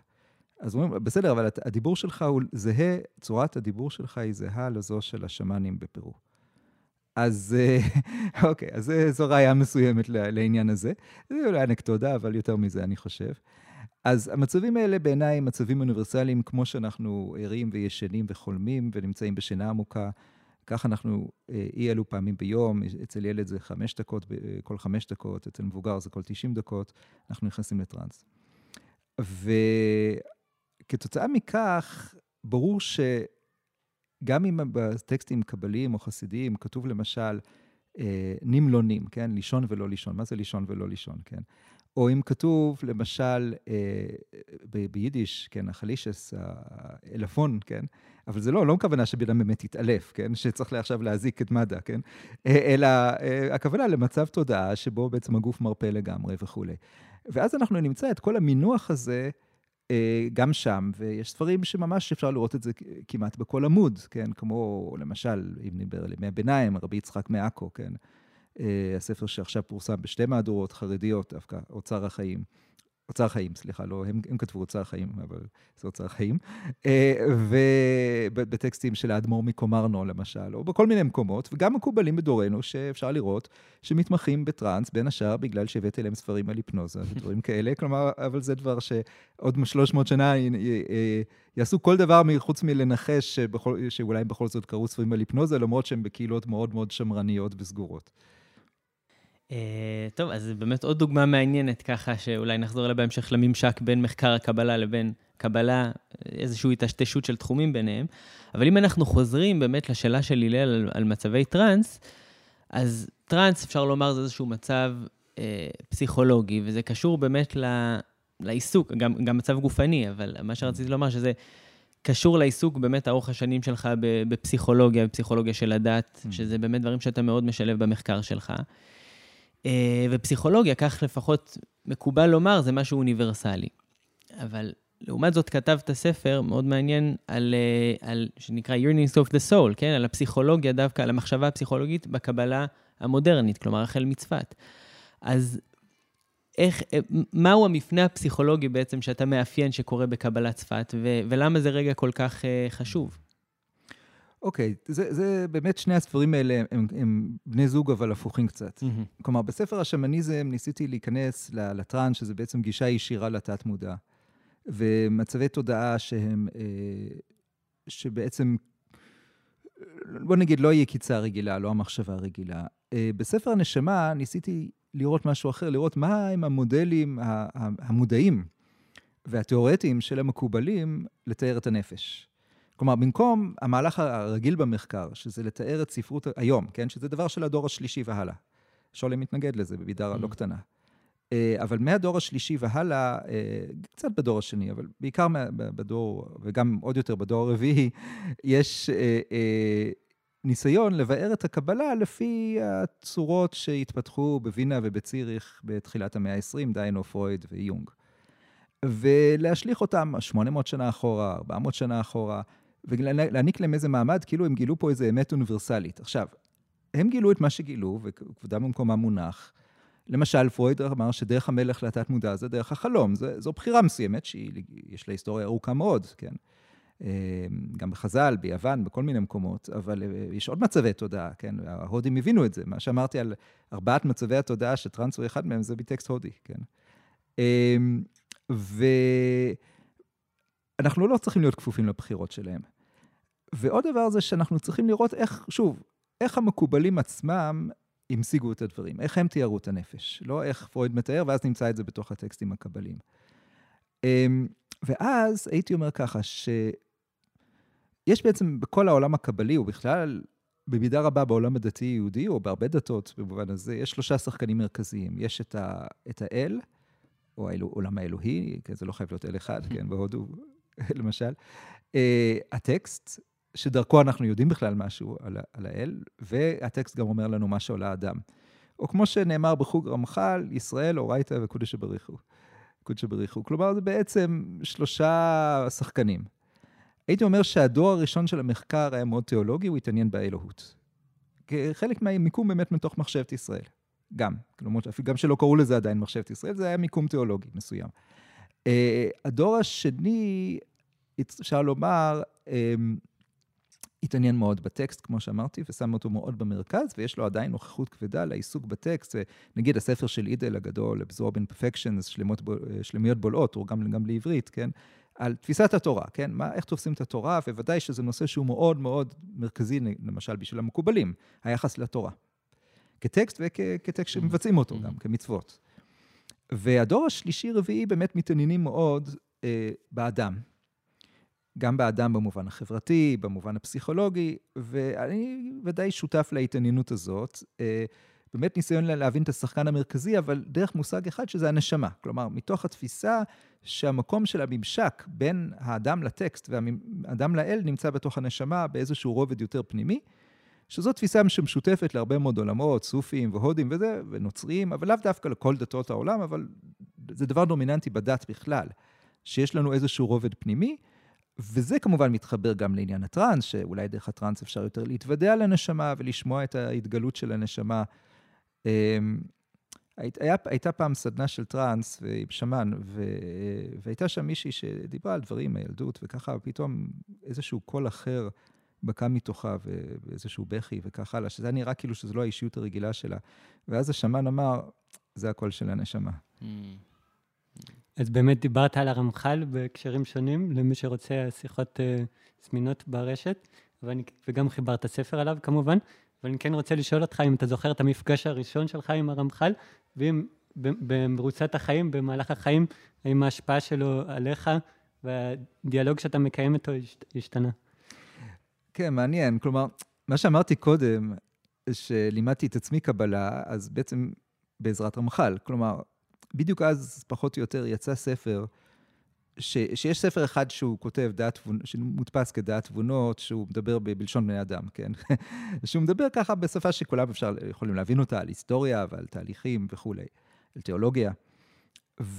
אז הוא אומר, בסדר, אבל הדיבור שלך הוא זהה, צורת הדיבור שלך היא זהה לזו של השמאנים בפרו. אז אה, <laughs> אוקיי, אז זו ראייה מסוימת לעניין הזה. זה אולי אנקדודה, אבל יותר מזה, אני חושב. אז המצבים האלה בעיניי הם מצבים אוניברסליים, כמו שאנחנו ערים וישנים וחולמים ונמצאים בשינה עמוקה. כך אנחנו אה, אי אלו פעמים ביום, אצל ילד זה חמש דקות, כל חמש דקות, אצל מבוגר זה כל תשעים דקות, אנחנו נכנסים לטראנס. וכתוצאה מכך, ברור שגם אם בטקסטים קבליים או חסידיים כתוב למשל אה, נמלונים, כן? לישון ולא לישון. מה זה לישון ולא לישון, כן? או אם כתוב, למשל, אה, ביידיש, כן, החלישס, האלפון, כן? אבל זה לא, לא הכוונה שבן אדם באמת יתעלף, כן? שצריך עכשיו להזיק את מד"א, כן? אה, אלא אה, הכוונה למצב תודעה שבו בעצם הגוף מרפה לגמרי וכולי. ואז אנחנו נמצא את כל המינוח הזה גם שם, ויש ספרים שממש אפשר לראות את זה כמעט בכל עמוד, כן? כמו למשל, אם נדבר על ימי הביניים, רבי יצחק מעכו, כן? אה, הספר שעכשיו פורסם בשתי מהדורות חרדיות דווקא, אוצר החיים. אוצר חיים, סליחה, לא, הם, הם כתבו אוצר חיים, אבל זה אוצר חיים. אה, ובטקסטים של האדמו"ר מקומרנו, למשל, או בכל מיני מקומות, וגם מקובלים בדורנו, שאפשר לראות, שמתמחים בטראנס, בין השאר בגלל שהבאתי להם ספרים על היפנוזה ודברים כאלה, כלומר, אבל זה דבר שעוד 300 שנה אה, יעשו כל דבר חוץ מלנחש שבכל, שאולי בכל זאת קראו ספרים על היפנוזה, למרות שהם בקהילות מאוד מאוד שמרניות וסגורות. אה, טוב, אז באמת עוד דוגמה מעניינת ככה, שאולי נחזור אליה בהמשך לממשק בין מחקר הקבלה לבין קבלה, איזושהי היטשטשות של תחומים ביניהם. אבל אם אנחנו חוזרים באמת לשאלה של הלל על, על מצבי טראנס, אז טראנס, אפשר לומר, זה איזשהו מצב אה, פסיכולוגי, וזה קשור באמת ל, לעיסוק, גם, גם מצב גופני, אבל מה שרציתי לומר, שזה קשור לעיסוק באמת ארוך השנים שלך בפסיכולוגיה, בפסיכולוגיה של הדת, mm. שזה באמת דברים שאתה מאוד משלב במחקר שלך. אה, ופסיכולוגיה, כך לפחות מקובל לומר, זה משהו אוניברסלי. אבל לעומת זאת כתבת ספר מאוד מעניין על, אה, על שנקרא Yearnings of the Soul, כן? על הפסיכולוגיה דווקא, על המחשבה הפסיכולוגית בקבלה המודרנית, כלומר, החל מצפת. אז איך, אה, מהו המפנה הפסיכולוגי בעצם שאתה מאפיין שקורה בקבלת צפת, ו, ולמה זה רגע כל כך חשוב? אוקיי, זה, זה באמת שני הספרים האלה הם, הם בני זוג אבל הפוכים קצת. Mm-hmm. כלומר, בספר השמניזם ניסיתי להיכנס לטראנס, שזה בעצם גישה ישירה לתת-מודע, ומצבי תודעה שהם, אה, שבעצם, בוא נגיד, לא יקיצה רגילה, לא המחשבה הרגילה. אה, בספר הנשמה ניסיתי לראות משהו אחר, לראות מה הם המודלים המודעים והתיאורטיים של המקובלים לתאר את הנפש. כלומר, במקום המהלך הרגיל במחקר, שזה לתאר את ספרות היום, כן? שזה דבר של הדור השלישי והלאה. שולם מתנגד לזה במידה לא mm-hmm. קטנה. אה, אבל מהדור השלישי והלאה, אה, קצת בדור השני, אבל בעיקר בדור, וגם עוד יותר בדור הרביעי, יש אה, ניסיון לבאר את הקבלה לפי הצורות שהתפתחו בווינה ובציריך בתחילת המאה ה-20, דיינו, פרויד ויונג. ולהשליך אותם 800 שנה אחורה, 400 שנה אחורה, ולהעניק להם איזה מעמד, כאילו הם גילו פה איזה אמת אוניברסלית. עכשיו, הם גילו את מה שגילו, וכבודם במקומם מונח. למשל, פרויד אמר שדרך המלך לתת מודע זה דרך החלום. זה, זו בחירה מסוימת שיש לה היסטוריה ארוכה מאוד, כן? אמ, גם בחז"ל, ביוון, בכל מיני מקומות, אבל אה, יש עוד מצבי תודעה, כן? ההודים הבינו את זה. מה שאמרתי על ארבעת מצבי התודעה, שטרנס הוא אחד מהם, זה בטקסט הודי, כן? אמ, ואנחנו לא צריכים להיות כפופים לבחירות שלהם. ועוד דבר זה שאנחנו צריכים לראות איך, שוב, איך המקובלים עצמם המשיגו את הדברים, איך הם תיארו את הנפש, לא איך פרויד מתאר, ואז נמצא את זה בתוך הטקסטים הקבליים. אמ, ואז הייתי אומר ככה, שיש בעצם בכל העולם הקבלי, ובכלל במידה רבה בעולם הדתי-יהודי, או בהרבה דתות במובן הזה, יש שלושה שחקנים מרכזיים. יש את, ה, את האל, או העולם האלוהי, כן, זה לא חייב להיות אל אחד, כן, בהודו למשל. Uh, הטקסט, שדרכו אנחנו יודעים בכלל משהו על, על האל, והטקסט גם אומר לנו משהו על האדם. או כמו שנאמר בחוג רמח"ל, ישראל, אורייתא וקודש בריחו. קודש בריחו. כלומר, זה בעצם שלושה שחקנים. הייתי אומר שהדור הראשון של המחקר היה מאוד תיאולוגי, הוא התעניין באלוהות. כחלק מהמיקום באמת מתוך מחשבת ישראל. גם, כלומר, גם שלא קראו לזה עדיין מחשבת ישראל, זה היה מיקום תיאולוגי מסוים. Uh, הדור השני, אפשר לומר, um, התעניין מאוד בטקסט, כמו שאמרתי, ושם אותו מאוד במרכז, ויש לו עדיין נוכחות כבדה לעיסוק בטקסט. נגיד הספר של אידל הגדול, Absorb Imperfections, שלמיות בולעות, הוא גם, גם לעברית, כן? על תפיסת התורה, כן? מה, איך תופסים את התורה, ובוודאי שזה נושא שהוא מאוד מאוד מרכזי, למשל בשביל המקובלים, היחס לתורה. כטקסט וכטקסט שמבצעים אותו גם, כמצוות. והדור השלישי-רביעי באמת מתעניינים מאוד אה, באדם. גם באדם במובן החברתי, במובן הפסיכולוגי, ואני ודאי שותף להתעניינות הזאת. אה, באמת ניסיון להבין את השחקן המרכזי, אבל דרך מושג אחד שזה הנשמה. כלומר, מתוך התפיסה שהמקום של הממשק בין האדם לטקסט והאדם לאל נמצא בתוך הנשמה באיזשהו רובד יותר פנימי, שזו תפיסה שמשותפת להרבה מאוד עולמות, סופיים והודים וזה, ונוצריים, אבל לאו דווקא לכל דתות העולם, אבל זה דבר דומיננטי בדת בכלל, שיש לנו איזשהו רובד פנימי, וזה כמובן מתחבר גם לעניין הטראנס, שאולי דרך הטראנס אפשר יותר להתוודע לנשמה ולשמוע את ההתגלות של הנשמה. אמ, היה, הייתה פעם סדנה של טראנס עם שמן, ו, והייתה שם מישהי שדיברה על דברים מהילדות, וככה פתאום איזשהו קול אחר בקע מתוכה, ואיזשהו בכי וכך הלאה, שזה נראה כאילו שזו לא האישיות הרגילה שלה. ואז השמן אמר, זה הקול של הנשמה. Mm. אז באמת דיברת על הרמח"ל בהקשרים שונים, למי שרוצה שיחות uh, זמינות ברשת, ואני, וגם חיברת ספר עליו כמובן, אבל אני כן רוצה לשאול אותך אם אתה זוכר את המפגש הראשון שלך עם הרמח"ל, ואם במרוצת החיים, במהלך החיים, האם ההשפעה שלו עליך והדיאלוג שאתה מקיים איתו השתנה. כן, מעניין. כלומר, מה שאמרתי קודם, שלימדתי את עצמי קבלה, אז בעצם בעזרת רמח"ל. כלומר, בדיוק אז, פחות או יותר, יצא ספר, ש, שיש ספר אחד שהוא כותב דעת, שמודפס כדעת תבונות, שהוא מדבר ב, בלשון בני אדם, כן? <laughs> שהוא מדבר ככה בשפה שכולם אפשר, יכולים להבין אותה, על היסטוריה ועל תהליכים וכולי, על תיאולוגיה.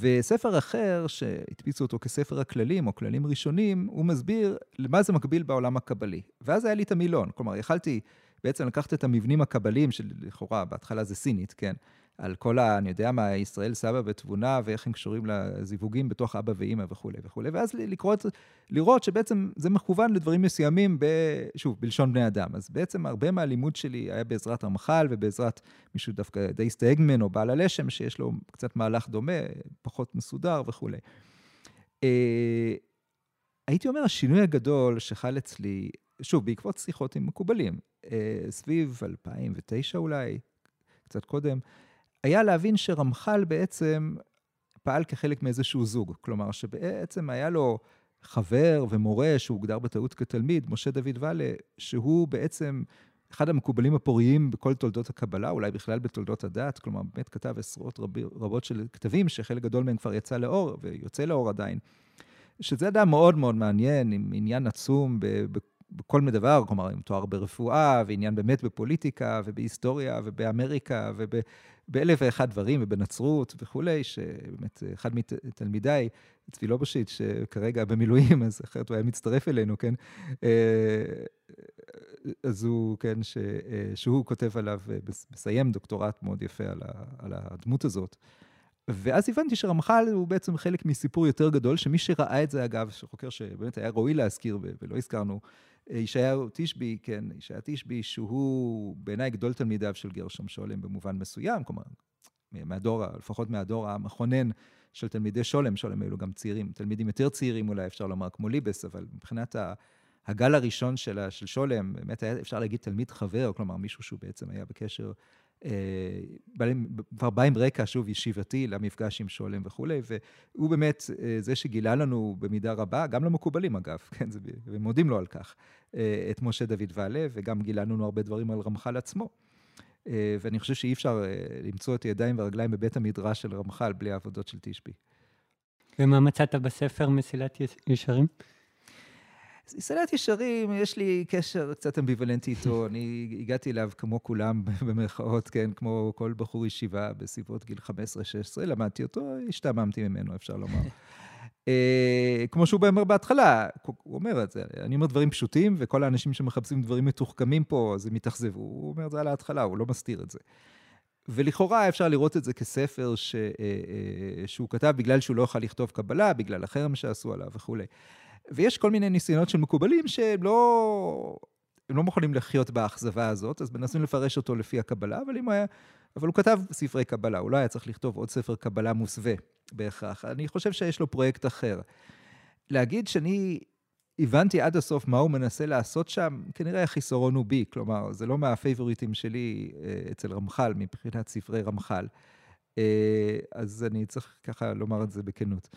וספר אחר, שהדפיסו אותו כספר הכללים או כללים ראשונים, הוא מסביר למה זה מקביל בעולם הקבלי. ואז היה לי את המילון, כלומר, יכלתי בעצם לקחת את המבנים הקבליים, שלכאורה בהתחלה זה סינית, כן? על כל ה... אני יודע מה, ישראל סבא ותבונה, ואיך הם קשורים לזיווגים בתוך אבא ואימא וכולי וכולי, ואז לקרוא לראות שבעצם זה מכוון לדברים מסוימים, ב, שוב, בלשון בני אדם. אז בעצם הרבה מהלימוד שלי היה בעזרת רמח"ל ובעזרת מישהו דווקא די הסתייג ממנו, בעל הלשם, שיש לו קצת מהלך דומה, פחות מסודר וכולי. אה, הייתי אומר, השינוי הגדול שחל אצלי, שוב, בעקבות שיחות עם מקובלים, אה, סביב 2009 אולי, קצת קודם, היה להבין שרמח"ל בעצם פעל כחלק מאיזשהו זוג. כלומר, שבעצם היה לו חבר ומורה שהוגדר בטעות כתלמיד, משה דוד ואלה, שהוא בעצם אחד המקובלים הפוריים בכל תולדות הקבלה, אולי בכלל בתולדות הדת, כלומר, באמת כתב עשרות רב, רבות של כתבים, שחלק גדול מהם כבר יצא לאור, ויוצא לאור עדיין. שזה אדם מאוד מאוד מעניין, עם עניין עצום בכל מיני דבר, כלומר, עם תואר ברפואה, ועניין באמת בפוליטיקה, ובהיסטוריה, ובאמריקה, ובאלף ואחד דברים, ובנצרות וכולי, שבאמת אחד מתלמידיי, צבי לובושיץ', שכרגע במילואים, אז אחרת הוא היה מצטרף אלינו, כן? אה, אז הוא, כן, ש, שהוא כותב עליו, מסיים דוקטורט מאוד יפה על, ה, על הדמות הזאת. ואז הבנתי שרמח"ל הוא בעצם חלק מסיפור יותר גדול, שמי שראה את זה, אגב, שחוקר שבאמת היה ראוי להזכיר ולא הזכרנו, ישעיהו תשבי, כן, ישעיה תשבי, שהוא בעיניי גדול תלמידיו של גרשום שולם במובן מסוים, כלומר, מהדור, לפחות מהדור המכונן של תלמידי שולם, שולם היו לו גם צעירים, תלמידים יותר צעירים אולי, אפשר לומר, כמו ליבס, אבל מבחינת הגל הראשון של, של שולם, באמת היה אפשר להגיד תלמיד חבר, כלומר, מישהו שהוא בעצם היה בקשר כבר בא עם רקע, שוב, ישיבתי למפגש עם שולם וכולי, והוא באמת זה שגילה לנו במידה רבה, גם למקובלים אגב, <laughs> כן, זה, ומודים לו על כך, את משה דוד ועלה, וגם גילה לנו הרבה דברים על רמח"ל עצמו. ואני חושב שאי אפשר למצוא את הידיים והרגליים בבית המדרש של רמח"ל בלי העבודות של תשבי. ומה מצאת בספר מסילת ישרים? מסילת ישרים, יש לי קשר קצת אמביוולנטי איתו. <laughs> אני הגעתי אליו כמו כולם, <laughs> במרכאות, כן, כמו כל בחור ישיבה בסביבות גיל 15-16, למדתי אותו, השתעממתי ממנו, אפשר לומר. Uh, <laughs> כמו שהוא אומר בהתחלה, הוא אומר את זה, אני אומר דברים פשוטים, וכל האנשים שמחפשים דברים מתוחכמים פה, אז הם יתאכזבו. הוא אומר את זה על ההתחלה, הוא לא מסתיר את זה. ולכאורה אפשר לראות את זה כספר ש, uh, uh, שהוא כתב בגלל שהוא לא יכול לכתוב קבלה, בגלל החרם שעשו עליו וכולי. ויש כל מיני ניסיונות של מקובלים שהם לא... הם לא מוכנים לחיות באכזבה הזאת, אז מנסים לפרש אותו לפי הקבלה, אבל אם היה... אבל הוא כתב ספרי קבלה, הוא לא היה צריך לכתוב עוד ספר קבלה מוסווה בהכרח. אני חושב שיש לו פרויקט אחר. להגיד שאני הבנתי עד הסוף מה הוא מנסה לעשות שם, כנראה החיסרון הוא בי, כלומר, זה לא מהפייבוריטים שלי אה, אצל רמח"ל, מבחינת ספרי רמח"ל. אה, אז אני צריך ככה לומר את זה בכנות.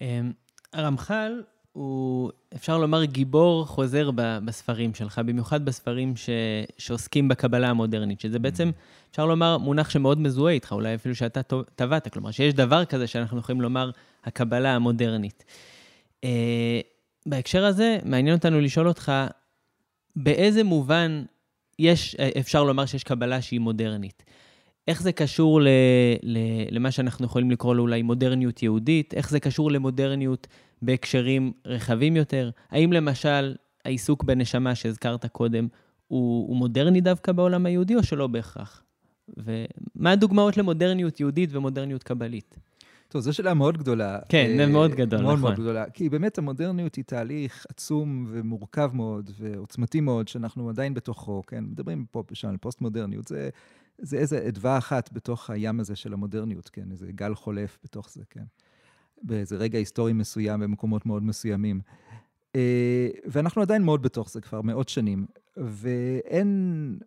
אמ, רמח"ל הוא, אפשר לומר, גיבור חוזר בספרים שלך, במיוחד בספרים ש, שעוסקים בקבלה המודרנית, שזה בעצם, אפשר לומר, מונח שמאוד מזוהה איתך, אולי אפילו שאתה טבעת, כלומר, שיש דבר כזה שאנחנו יכולים לומר, הקבלה המודרנית. Uh, בהקשר הזה, מעניין אותנו לשאול אותך, באיזה מובן יש, אפשר לומר שיש קבלה שהיא מודרנית? איך זה קשור ל, ל, למה שאנחנו יכולים לקרוא לו אולי מודרניות יהודית? איך זה קשור למודרניות בהקשרים רחבים יותר? האם למשל העיסוק בנשמה שהזכרת קודם הוא, הוא מודרני דווקא בעולם היהודי או שלא בהכרח? ומה הדוגמאות למודרניות יהודית ומודרניות קבלית? טוב, זו שאלה מאוד גדולה. כן, זה מאוד גדול, מאוד נכון. מאוד גדולה. כי באמת המודרניות היא תהליך עצום ומורכב מאוד ועוצמתי מאוד, שאנחנו עדיין בתוכו, כן? מדברים פה ושם על פוסט-מודרניות. זה, זה איזה אדווה אחת בתוך הים הזה של המודרניות, כן? איזה גל חולף בתוך זה, כן? באיזה רגע היסטורי מסוים במקומות מאוד מסוימים. אה, ואנחנו עדיין מאוד בתוך זה כבר מאות שנים, ואין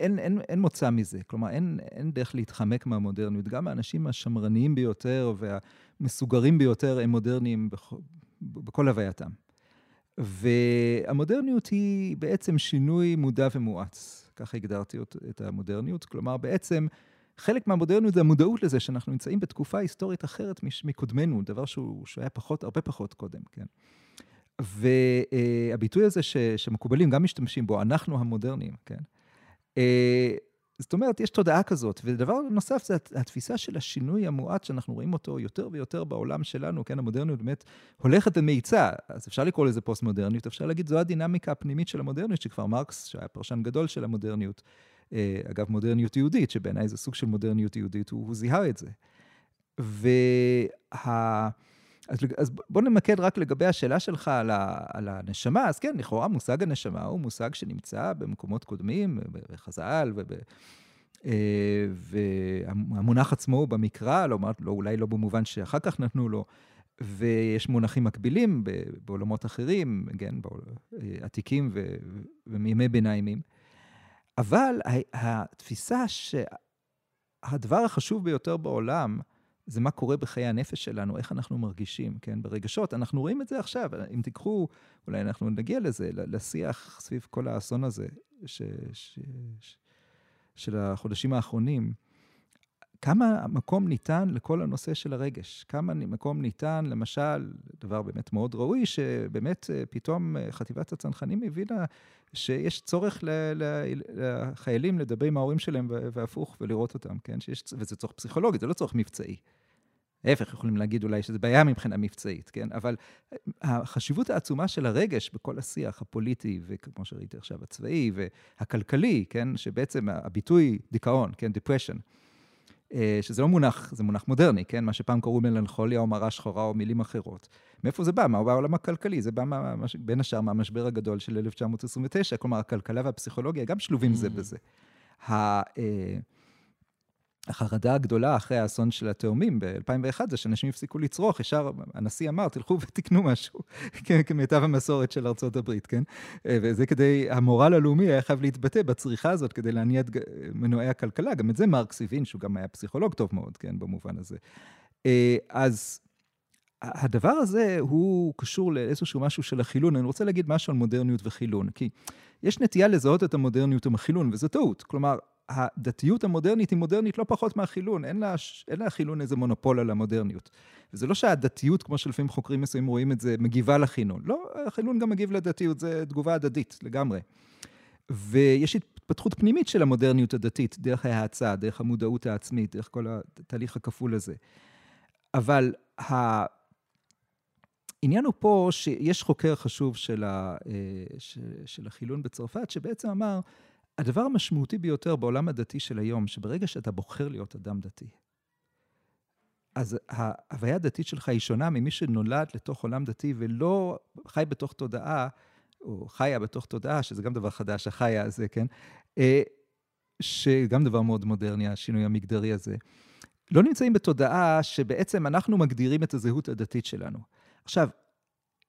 אין, אין, אין מוצא מזה. כלומר, אין, אין דרך להתחמק מהמודרניות. גם האנשים השמרניים ביותר והמסוגרים ביותר הם מודרניים בכ, בכל הווייתם. והמודרניות היא בעצם שינוי מודע ומואץ. ככה הגדרתי את המודרניות. כלומר, בעצם חלק מהמודרניות זה המודעות לזה שאנחנו נמצאים בתקופה היסטורית אחרת מקודמנו, דבר שהוא, שהיה פחות, הרבה פחות קודם, כן. והביטוי הזה ש, שמקובלים גם משתמשים בו, אנחנו המודרניים, כן. זאת אומרת, יש תודעה כזאת. ודבר נוסף זה התפיסה של השינוי המועט שאנחנו רואים אותו יותר ויותר בעולם שלנו, כן, המודרניות באמת הולכת ומאיצה. אז אפשר לקרוא לזה פוסט-מודרניות, אפשר להגיד, זו הדינמיקה הפנימית של המודרניות, שכבר מרקס, שהיה פרשן גדול של המודרניות, אה, אגב, מודרניות יהודית, שבעיניי זה סוג של מודרניות יהודית, הוא, הוא זיהה את זה. וה... אז, אז בוא נמקד רק לגבי השאלה שלך על, ה, על הנשמה. אז כן, לכאורה מושג הנשמה הוא מושג שנמצא במקומות קודמים, בחז"ל, וב, אה, והמונח עצמו הוא במקרא, לא, לא, אולי לא במובן שאחר כך נתנו לו, ויש מונחים מקבילים בעולמות אחרים, כן, עתיקים ומימי ביניימים. אבל התפיסה שהדבר החשוב ביותר בעולם, זה מה קורה בחיי הנפש שלנו, איך אנחנו מרגישים, כן, ברגשות. אנחנו רואים את זה עכשיו, אם תיקחו, אולי אנחנו נגיע לזה, לשיח סביב כל האסון הזה ש, ש, ש, של החודשים האחרונים. כמה מקום ניתן לכל הנושא של הרגש? כמה מקום ניתן, למשל, דבר באמת מאוד ראוי, שבאמת אה, פתאום אה, חטיבת הצנחנים הבינה שיש צורך לחיילים לדבר עם ההורים שלהם והפוך, ולראות אותם, כן? שיש, וזה צורך פסיכולוגי, זה לא צורך מבצעי. להפך, יכולים להגיד אולי שזה בעיה מבחינה מבצעית, כן? אבל אה, החשיבות העצומה של הרגש בכל השיח הפוליטי, וכמו שראיתי עכשיו, הצבאי והכלכלי, כן? שבעצם הביטוי דיכאון, כן? depression, שזה לא מונח, זה מונח מודרני, כן? מה שפעם קראו מלנכוליה או מראה שחורה או מילים אחרות. מאיפה זה בא? מה מהעולם הכלכלי? זה בא מה, בין השאר מהמשבר הגדול של 1929, כלומר, הכלכלה והפסיכולוגיה גם שלובים זה mm. בזה. ה, אה, החרדה הגדולה אחרי האסון של התאומים ב-2001 זה שאנשים הפסיקו לצרוך, ישר הנשיא אמר, תלכו ותקנו משהו, <laughs> כמיטב המסורת של ארצות הברית, כן? וזה כדי, המורל הלאומי היה חייב להתבטא בצריכה הזאת כדי להניע את מנועי הכלכלה. גם את זה מרקס הבין, שהוא גם היה פסיכולוג טוב מאוד, כן, במובן הזה. אז הדבר הזה הוא קשור לאיזשהו משהו של החילון. אני רוצה להגיד משהו על מודרניות וחילון, כי יש נטייה לזהות את המודרניות עם החילון, וזו טעות. כלומר, הדתיות המודרנית היא מודרנית לא פחות מהחילון, אין לה, אין לה חילון איזה מונופול על המודרניות. וזה לא שהדתיות, כמו שלפעמים חוקרים מסוימים רואים את זה, מגיבה לחילון. לא, החילון גם מגיב לדתיות, זה תגובה הדדית לגמרי. ויש התפתחות פנימית של המודרניות הדתית, דרך ההאצה, דרך המודעות העצמית, דרך כל התהליך הכפול הזה. אבל העניין הוא פה שיש חוקר חשוב של, ה, אה, של החילון בצרפת, שבעצם אמר, הדבר המשמעותי ביותר בעולם הדתי של היום, שברגע שאתה בוחר להיות אדם דתי, אז ההוויה הדתית שלך היא שונה ממי שנולד לתוך עולם דתי ולא חי בתוך תודעה, או חיה בתוך תודעה, שזה גם דבר חדש, החיה הזה, כן? אה, שגם דבר מאוד מודרני, השינוי המגדרי הזה. לא נמצאים בתודעה שבעצם אנחנו מגדירים את הזהות הדתית שלנו. עכשיו,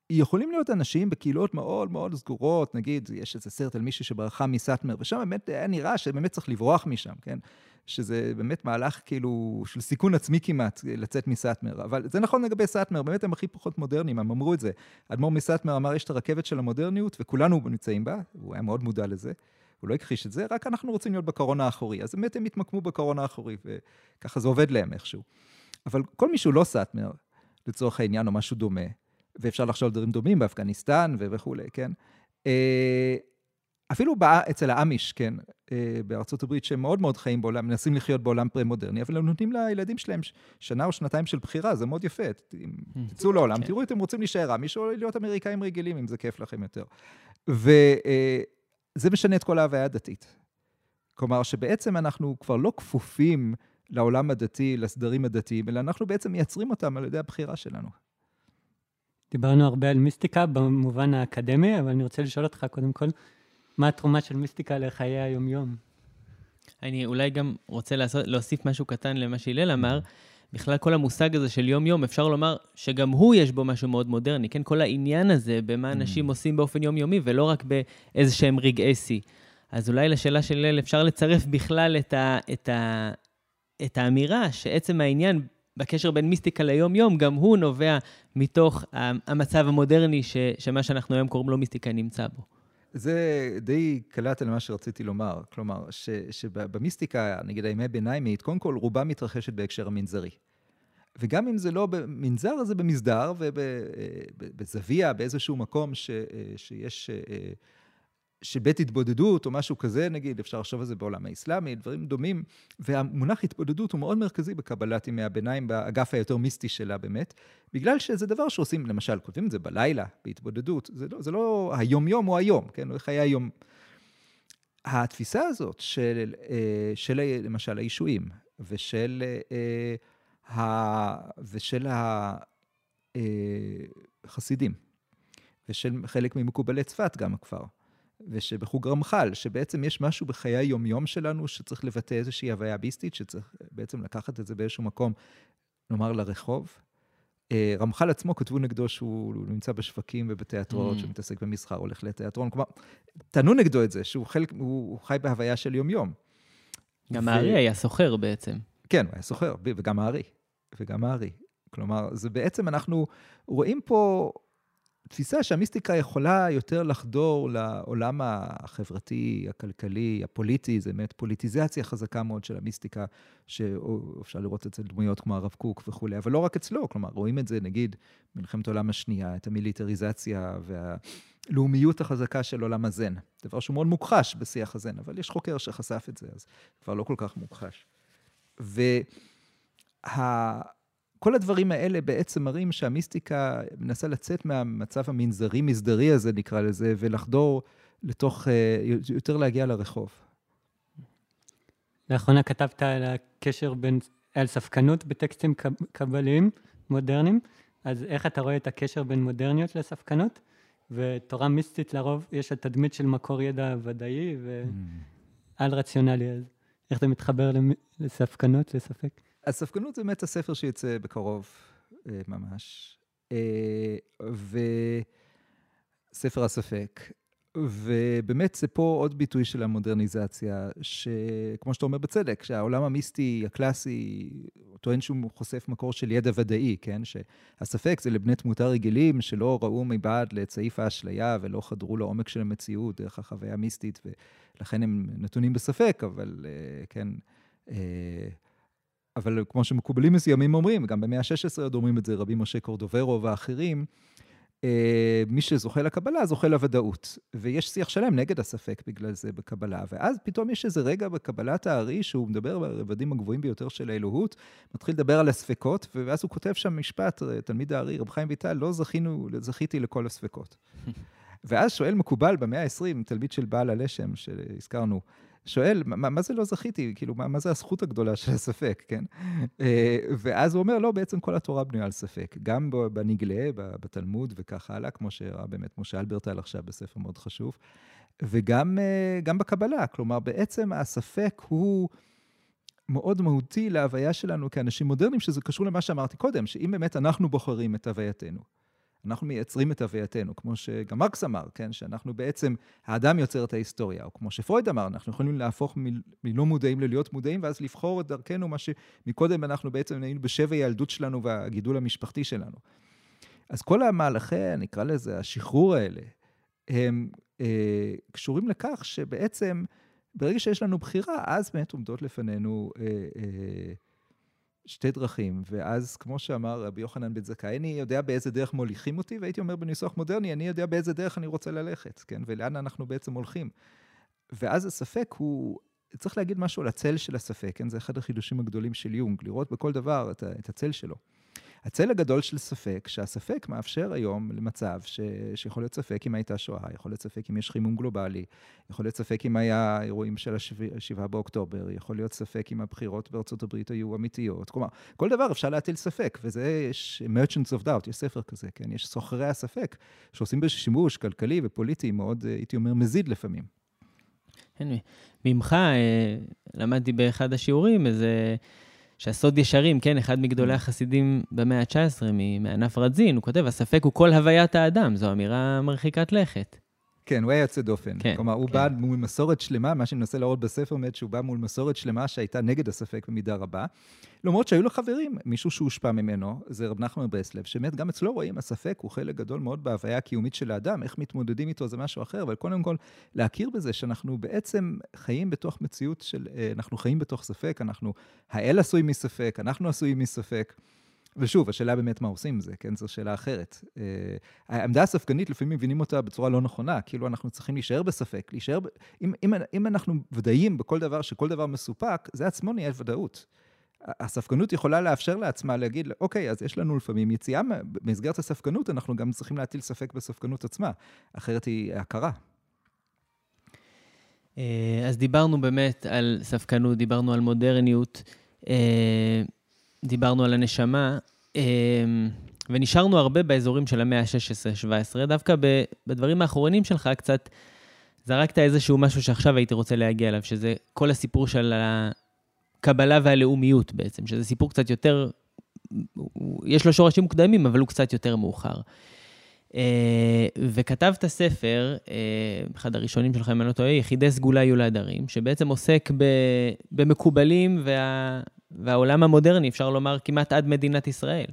יכולים להיות אנשים בקהילות מאוד מאוד סגורות, נגיד, יש איזה סרט על מישהו שברחה מסאטמר, ושם באמת היה נראה שבאמת צריך לברוח משם, כן? שזה באמת מהלך כאילו של סיכון עצמי כמעט, לצאת מסאטמר. אבל זה נכון לגבי סאטמר, באמת הם הכי פחות מודרניים, הם אמרו את זה. אדמו"ר מסאטמר אמר, יש את הרכבת של המודרניות, וכולנו נמצאים בה, הוא היה מאוד מודע לזה. הוא לא הכחיש את זה, רק אנחנו רוצים להיות בקרון האחורי. אז באמת הם התמקמו בקרון האחורי, וככה זה עובד להם איכשהו. אבל כל מי שהוא לא סאטמר, לצורך העניין, או משהו דומה, ואפשר לחשוב על דברים דומים באפגניסטן וכולי, כן? אה, אפילו בא, אצל האמיש, כן, אה, בארצות הברית, שהם מאוד מאוד חיים בעולם, מנסים לחיות בעולם פרה-מודרני, אבל הם נותנים לילדים שלהם שנה או שנתיים של בחירה, זה מאוד יפה. אם mm. תצאו לעולם, כן. תראו אם אתם רוצים להישאר אמיש או להיות אמריקאים רגילים, אם זה כיף לכם יותר. וזה אה, משנה את כל ההוויה הדתית. כלומר, שבעצם אנחנו כבר לא כפופים לעולם הדתי, לסדרים הדתיים, אלא אנחנו בעצם מייצרים אותם על ידי הבחירה שלנו. דיברנו הרבה על מיסטיקה במובן האקדמי, אבל אני רוצה לשאול אותך קודם כל, מה התרומה של מיסטיקה לחיי היומיום? אני אולי גם רוצה לעשות, להוסיף משהו קטן למה שהלל אמר. בכלל, כל המושג הזה של יום-יום, אפשר לומר שגם הוא יש בו משהו מאוד מודרני, כן? כל העניין הזה במה mm. אנשים עושים באופן יומיומי, ולא רק באיזה שהם רגעי שיא. אז אולי לשאלה של הלל אפשר לצרף בכלל את, ה, את, ה, את האמירה שעצם העניין בקשר בין מיסטיקה ליום-יום, גם הוא נובע מתוך המצב המודרני, ש, שמה שאנחנו היום קוראים לו מיסטיקה נמצא בו. זה די קלט על מה שרציתי לומר. כלומר, ש, שבמיסטיקה, נגיד הימי ביניימית, קודם כל רובה מתרחשת בהקשר המנזרי. וגם אם זה לא במנזר, זה במסדר ובזוויה, באיזשהו מקום ש, שיש שבית התבודדות או משהו כזה, נגיד, אפשר לחשוב על זה בעולם האסלאמי, דברים דומים, והמונח התבודדות הוא מאוד מרכזי בקבלת ימי הביניים, באגף היותר מיסטי שלה באמת, בגלל שזה דבר שעושים, למשל, כותבים את זה בלילה, בהתבודדות, זה לא, זה לא היום-יום או היום, כן, או חיי היום. התפיסה הזאת של, אה, של למשל הישועים ושל, אה, ושל החסידים אה, ושל חלק ממקובלי צפת גם כבר, ושבחוג רמח"ל, שבעצם יש משהו בחיי היומיום שלנו שצריך לבטא איזושהי הוויה ביסטית, שצריך בעצם לקחת את זה באיזשהו מקום, נאמר, לרחוב. אה, רמח"ל עצמו כתבו נגדו שהוא נמצא בשווקים ובתיאטרון, mm. שהוא מתעסק במסחר, הולך לתיאטרון, כלומר, טענו נגדו את זה, שהוא חלק, הוא, הוא חי בהוויה של יומיום. גם הארי ו... היה סוחר בעצם. כן, הוא היה סוחר, וגם הארי, וגם הארי. כלומר, זה בעצם, אנחנו רואים פה תפיסה שהמיסטיקה יכולה יותר לחדור לעולם החברתי, הכלכלי, הפוליטי, זה באמת פוליטיזציה חזקה מאוד של המיסטיקה, שאפשר לראות אצל דמויות כמו הרב קוק וכולי, אבל לא רק אצלו, כלומר, רואים את זה, נגיד, במלחמת העולם השנייה, את המיליטריזציה והלאומיות החזקה של עולם הזן. דבר שהוא מאוד מוכחש בשיח הזן, אבל יש חוקר שחשף את זה, אז כבר לא כל כך מוכחש. וה... כל הדברים האלה בעצם מראים שהמיסטיקה מנסה לצאת מהמצב המנזרי-מסדרי הזה, נקרא לזה, ולחדור לתוך, אה, יותר להגיע לרחוב. לאחרונה כתבת על הקשר בין, על ספקנות בטקסטים קבליים מודרניים, אז איך אתה רואה את הקשר בין מודרניות לספקנות? ותורה מיסטית לרוב יש התדמית של מקור ידע ודאי ועל mm. רציונלי. אז איך זה מתחבר לספקנות, לספק? הספקנות זה באמת הספר שיצא בקרוב ממש. וספר הספק. ובאמת זה פה עוד ביטוי של המודרניזציה, שכמו שאתה אומר בצדק, שהעולם המיסטי הקלאסי טוען שהוא חושף מקור של ידע ודאי, כן? שהספק זה לבני תמותה רגילים שלא ראו מבעד לצעיף האשליה ולא חדרו לעומק של המציאות דרך החוויה המיסטית, ולכן הם נתונים בספק, אבל כן... אבל כמו שמקובלים מסוימים אומרים, גם במאה ה-16 עוד אומרים את זה רבי משה קורדוברו ואחרים, מי שזוכה לקבלה, זוכה לוודאות. ויש שיח שלם נגד הספק בגלל זה בקבלה. ואז פתאום יש איזה רגע בקבלת הארי, שהוא מדבר ברבדים הגבוהים ביותר של האלוהות, מתחיל לדבר על הספקות, ואז הוא כותב שם משפט, תלמיד הארי, רב חיים ויטל, לא זכינו, זכיתי לכל הספקות. <laughs> ואז שואל מקובל במאה ה-20, תלמיד של בעל הלשם שהזכרנו, שואל, מה, מה זה לא זכיתי? כאילו, מה, מה זה הזכות הגדולה של הספק, כן? אה, ואז הוא אומר, לא, בעצם כל התורה בנויה על ספק. גם בנגלה, בתלמוד וכך הלאה, כמו שראה באמת משה אלברטל עכשיו בספר מאוד חשוב, וגם אה, בקבלה. כלומר, בעצם הספק הוא... מאוד מהותי להוויה שלנו כאנשים מודרניים, שזה קשור למה שאמרתי קודם, שאם באמת אנחנו בוחרים את הווייתנו, אנחנו מייצרים את הווייתנו, כמו שגם מרקס אמר, כן? שאנחנו בעצם, האדם יוצר את ההיסטוריה, או כמו שפרויד אמר, אנחנו יכולים להפוך מלא מודעים ללהיות מודעים, ואז לבחור את דרכנו, מה שמקודם אנחנו בעצם היינו בשבי הילדות שלנו והגידול המשפחתי שלנו. אז כל המהלכי, נקרא לזה, השחרור האלה, הם אה, קשורים לכך שבעצם, ברגע שיש לנו בחירה, אז באמת עומדות לפנינו אה, אה, שתי דרכים, ואז, כמו שאמר רבי יוחנן בן זכאי, אני יודע באיזה דרך מוליכים אותי, והייתי אומר בניסוח מודרני, אני יודע באיזה דרך אני רוצה ללכת, כן? ולאן אנחנו בעצם הולכים. ואז הספק הוא, צריך להגיד משהו על הצל של הספק, כן? זה אחד החידושים הגדולים של יונג, לראות בכל דבר את הצל שלו. הצל הגדול של ספק, שהספק מאפשר היום למצב ש... שיכול להיות ספק אם הייתה שואה, יכול להיות ספק אם יש חימום גלובלי, יכול להיות ספק אם היה אירועים של השבעה באוקטובר, יכול להיות ספק אם הבחירות בארצות הברית היו אמיתיות. כלומר, כל דבר אפשר להטיל ספק, וזה, יש Merchants of Doubt, יש ספר כזה, כן? יש סוחרי הספק, שעושים בזה שימוש כלכלי ופוליטי מאוד, הייתי אומר, מזיד לפעמים. כן, ממך אה, למדתי באחד השיעורים איזה... שהסוד ישרים, כן, אחד מגדולי mm. החסידים במאה ה-19, מענף רדזין, הוא כותב, הספק הוא כל הוויית האדם, זו אמירה מרחיקת לכת. כן, הוא היה יוצא דופן. כן, כלומר, הוא כן. בא מול מסורת שלמה, מה שאני מנסה להראות בספר, באמת שהוא בא מול מסורת שלמה שהייתה נגד הספק במידה רבה. למרות שהיו לו חברים, מישהו שהושפע ממנו, זה רב נחמן ברסלב, שבאמת גם אצלו רואים, הספק הוא חלק גדול מאוד בהוויה הקיומית של האדם, איך מתמודדים איתו זה משהו אחר, אבל קודם כל, להכיר בזה שאנחנו בעצם חיים בתוך מציאות של, אה, אנחנו חיים בתוך ספק, אנחנו, האל עשוי מספק, אנחנו עשויים מספק. ושוב, השאלה באמת מה עושים עם זה, כן? זו שאלה אחרת. Uh, העמדה הספקנית, לפעמים מבינים אותה בצורה לא נכונה, כאילו אנחנו צריכים להישאר בספק, להישאר... ב... אם, אם, אם אנחנו ודאים בכל דבר, שכל דבר מסופק, זה עצמו נהיה ודאות. הספקנות יכולה לאפשר לעצמה להגיד, אוקיי, אז יש לנו לפעמים יציאה, במסגרת הספקנות אנחנו גם צריכים להטיל ספק בספקנות עצמה, אחרת היא הכרה. אה, אז דיברנו באמת על ספקנות, דיברנו על מודרניות. דיברנו על הנשמה, אמ, ונשארנו הרבה באזורים של המאה ה-16-17. דווקא בדברים האחרונים שלך קצת זרקת איזשהו משהו שעכשיו הייתי רוצה להגיע אליו, שזה כל הסיפור של הקבלה והלאומיות בעצם, שזה סיפור קצת יותר, יש לו שורשים מוקדמים, אבל הוא קצת יותר מאוחר. אה, וכתבת ספר, אה, אחד הראשונים שלך, אם אני לא טועה, יחידי סגולה יהיו להדרים, שבעצם עוסק במקובלים וה... והעולם המודרני, אפשר לומר, כמעט עד מדינת ישראל.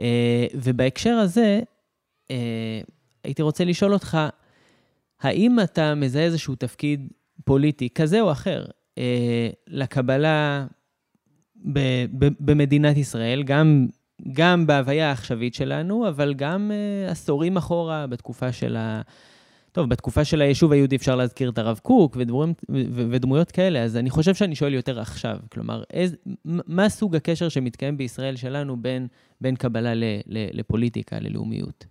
אה, ובהקשר הזה, אה, הייתי רוצה לשאול אותך, האם אתה מזהה איזשהו תפקיד פוליטי, כזה או אחר, אה, לקבלה במדינת ישראל, גם, גם בהוויה העכשווית שלנו, אבל גם עשורים אחורה, בתקופה של ה... טוב, בתקופה של היישוב היהודי אפשר להזכיר את הרב קוק ודמורים, ודמויות כאלה, אז אני חושב שאני שואל יותר עכשיו. כלומר, איז, מה סוג הקשר שמתקיים בישראל שלנו בין, בין קבלה ל, ל, לפוליטיקה, ללאומיות?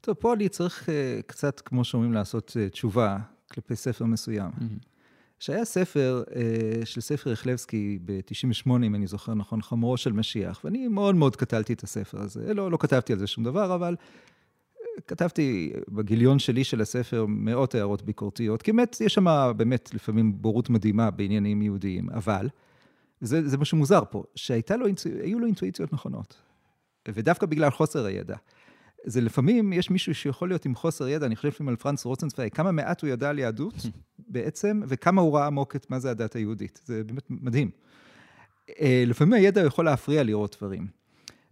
טוב, פה אני צריך uh, קצת, כמו שאומרים, לעשות uh, תשובה כלפי ספר מסוים. Mm-hmm. שהיה ספר uh, של ספר יחלבסקי ב-98, אם אני זוכר נכון, חמורו של משיח, ואני מאוד מאוד קטלתי את הספר הזה. לא, לא כתבתי על זה שום דבר, אבל כתבתי בגיליון שלי של הספר מאות הערות ביקורתיות, כי באמת, יש שם באמת לפעמים בורות מדהימה בעניינים יהודיים, אבל, זה, זה משהו מוזר פה, שהיו לו, לו אינטואיציות נכונות, ודווקא בגלל חוסר הידע. זה לפעמים, יש מישהו שיכול להיות עם חוסר ידע, אני חושב לפעמים על פרנס רוצנצווי, כמה מעט הוא ידע על יהדות <laughs> בעצם, וכמה הוא ראה עמוק את מה זה הדת היהודית. זה באמת מדהים. אה, לפעמים הידע יכול להפריע לראות דברים.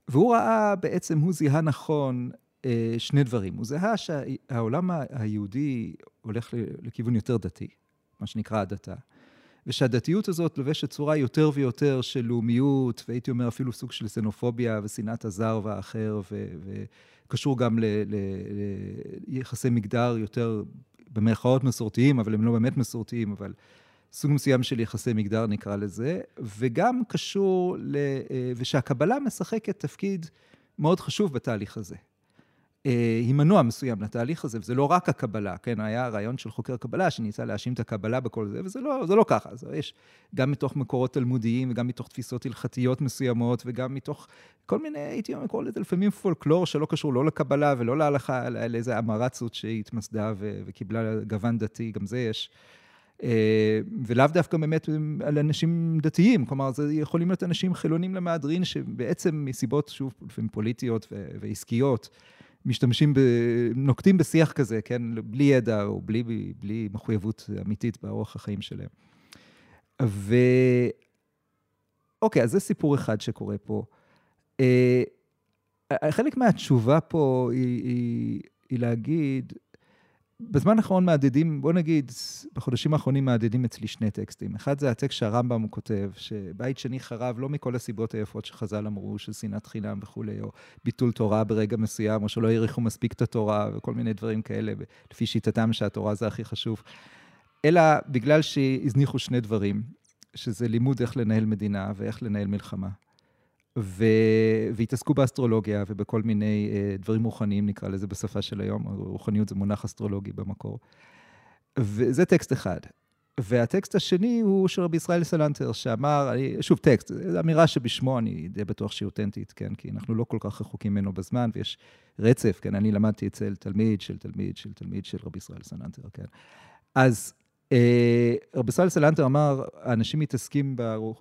והוא ראה, בעצם הוא זיהה נכון שני דברים. הוא זיהה שהעולם היהודי הולך לכיוון יותר דתי, מה שנקרא הדתה, ושהדתיות הזאת לובשת צורה יותר ויותר של לאומיות, והייתי אומר אפילו סוג של סנופוביה ושנאת הזר והאחר, וקשור גם ליחסי מגדר יותר במרכאות מסורתיים, אבל הם לא באמת מסורתיים, אבל סוג מסוים של יחסי מגדר נקרא לזה, וגם קשור ל... אה, ושהקבלה משחקת תפקיד מאוד חשוב בתהליך הזה. הימנוע אה, מסוים לתהליך הזה, וזה לא רק הקבלה, כן, היה רעיון של חוקר קבלה שניסה להאשים את הקבלה בכל זה, וזה לא, לא ככה, אז יש גם מתוך מקורות תלמודיים, וגם מתוך תפיסות הלכתיות מסוימות, וגם מתוך כל מיני, הייתי אומר, קורא לזה לפעמים פולקלור שלא קשור לא לקבלה ולא להלכה, אלא לאיזה אמרצות שהיא התמסדה וקיבלה גוון דתי, גם זה יש. אה, ולאו דווקא באמת על אנשים דתיים, כלומר, זה יכולים להיות אנשים חילונים למהדרין, שבעצם מסיבות, שוב, לפעמים פוליטיות ועסקיות, משתמשים, ב... נוקטים בשיח כזה, כן, בלי ידע או בלי, בלי מחויבות אמיתית באורח החיים שלהם. ו... אוקיי, אז זה סיפור אחד שקורה פה. אה, חלק מהתשובה פה היא, היא, היא להגיד, בזמן האחרון מהדהדים, בוא נגיד, בחודשים האחרונים מהדהדים אצלי שני טקסטים. אחד זה הטקסט שהרמב"ם כותב, שבית שני חרב לא מכל הסיבות היפות שחז"ל אמרו, של שנאת חינם וכולי, או ביטול תורה ברגע מסוים, או שלא העריכו מספיק את התורה, וכל מיני דברים כאלה, לפי שיטתם שהתורה זה הכי חשוב. אלא בגלל שהזניחו שני דברים, שזה לימוד איך לנהל מדינה ואיך לנהל מלחמה. ו... והתעסקו באסטרולוגיה ובכל מיני uh, דברים רוחניים, נקרא לזה בשפה של היום, רוחניות זה מונח אסטרולוגי במקור. וזה טקסט אחד. והטקסט השני הוא של רבי ישראל סלנטר, שאמר, אני, שוב, טקסט, זו אמירה שבשמו אני די בטוח שהיא אותנטית, כן? כי אנחנו לא כל כך רחוקים ממנו בזמן, ויש רצף, כן? אני למדתי אצל תלמיד של תלמיד של תלמיד של רבי ישראל סלנטר, כן? אז אה, רבי ישראל סלנטר אמר, האנשים מתעסקים ברוח,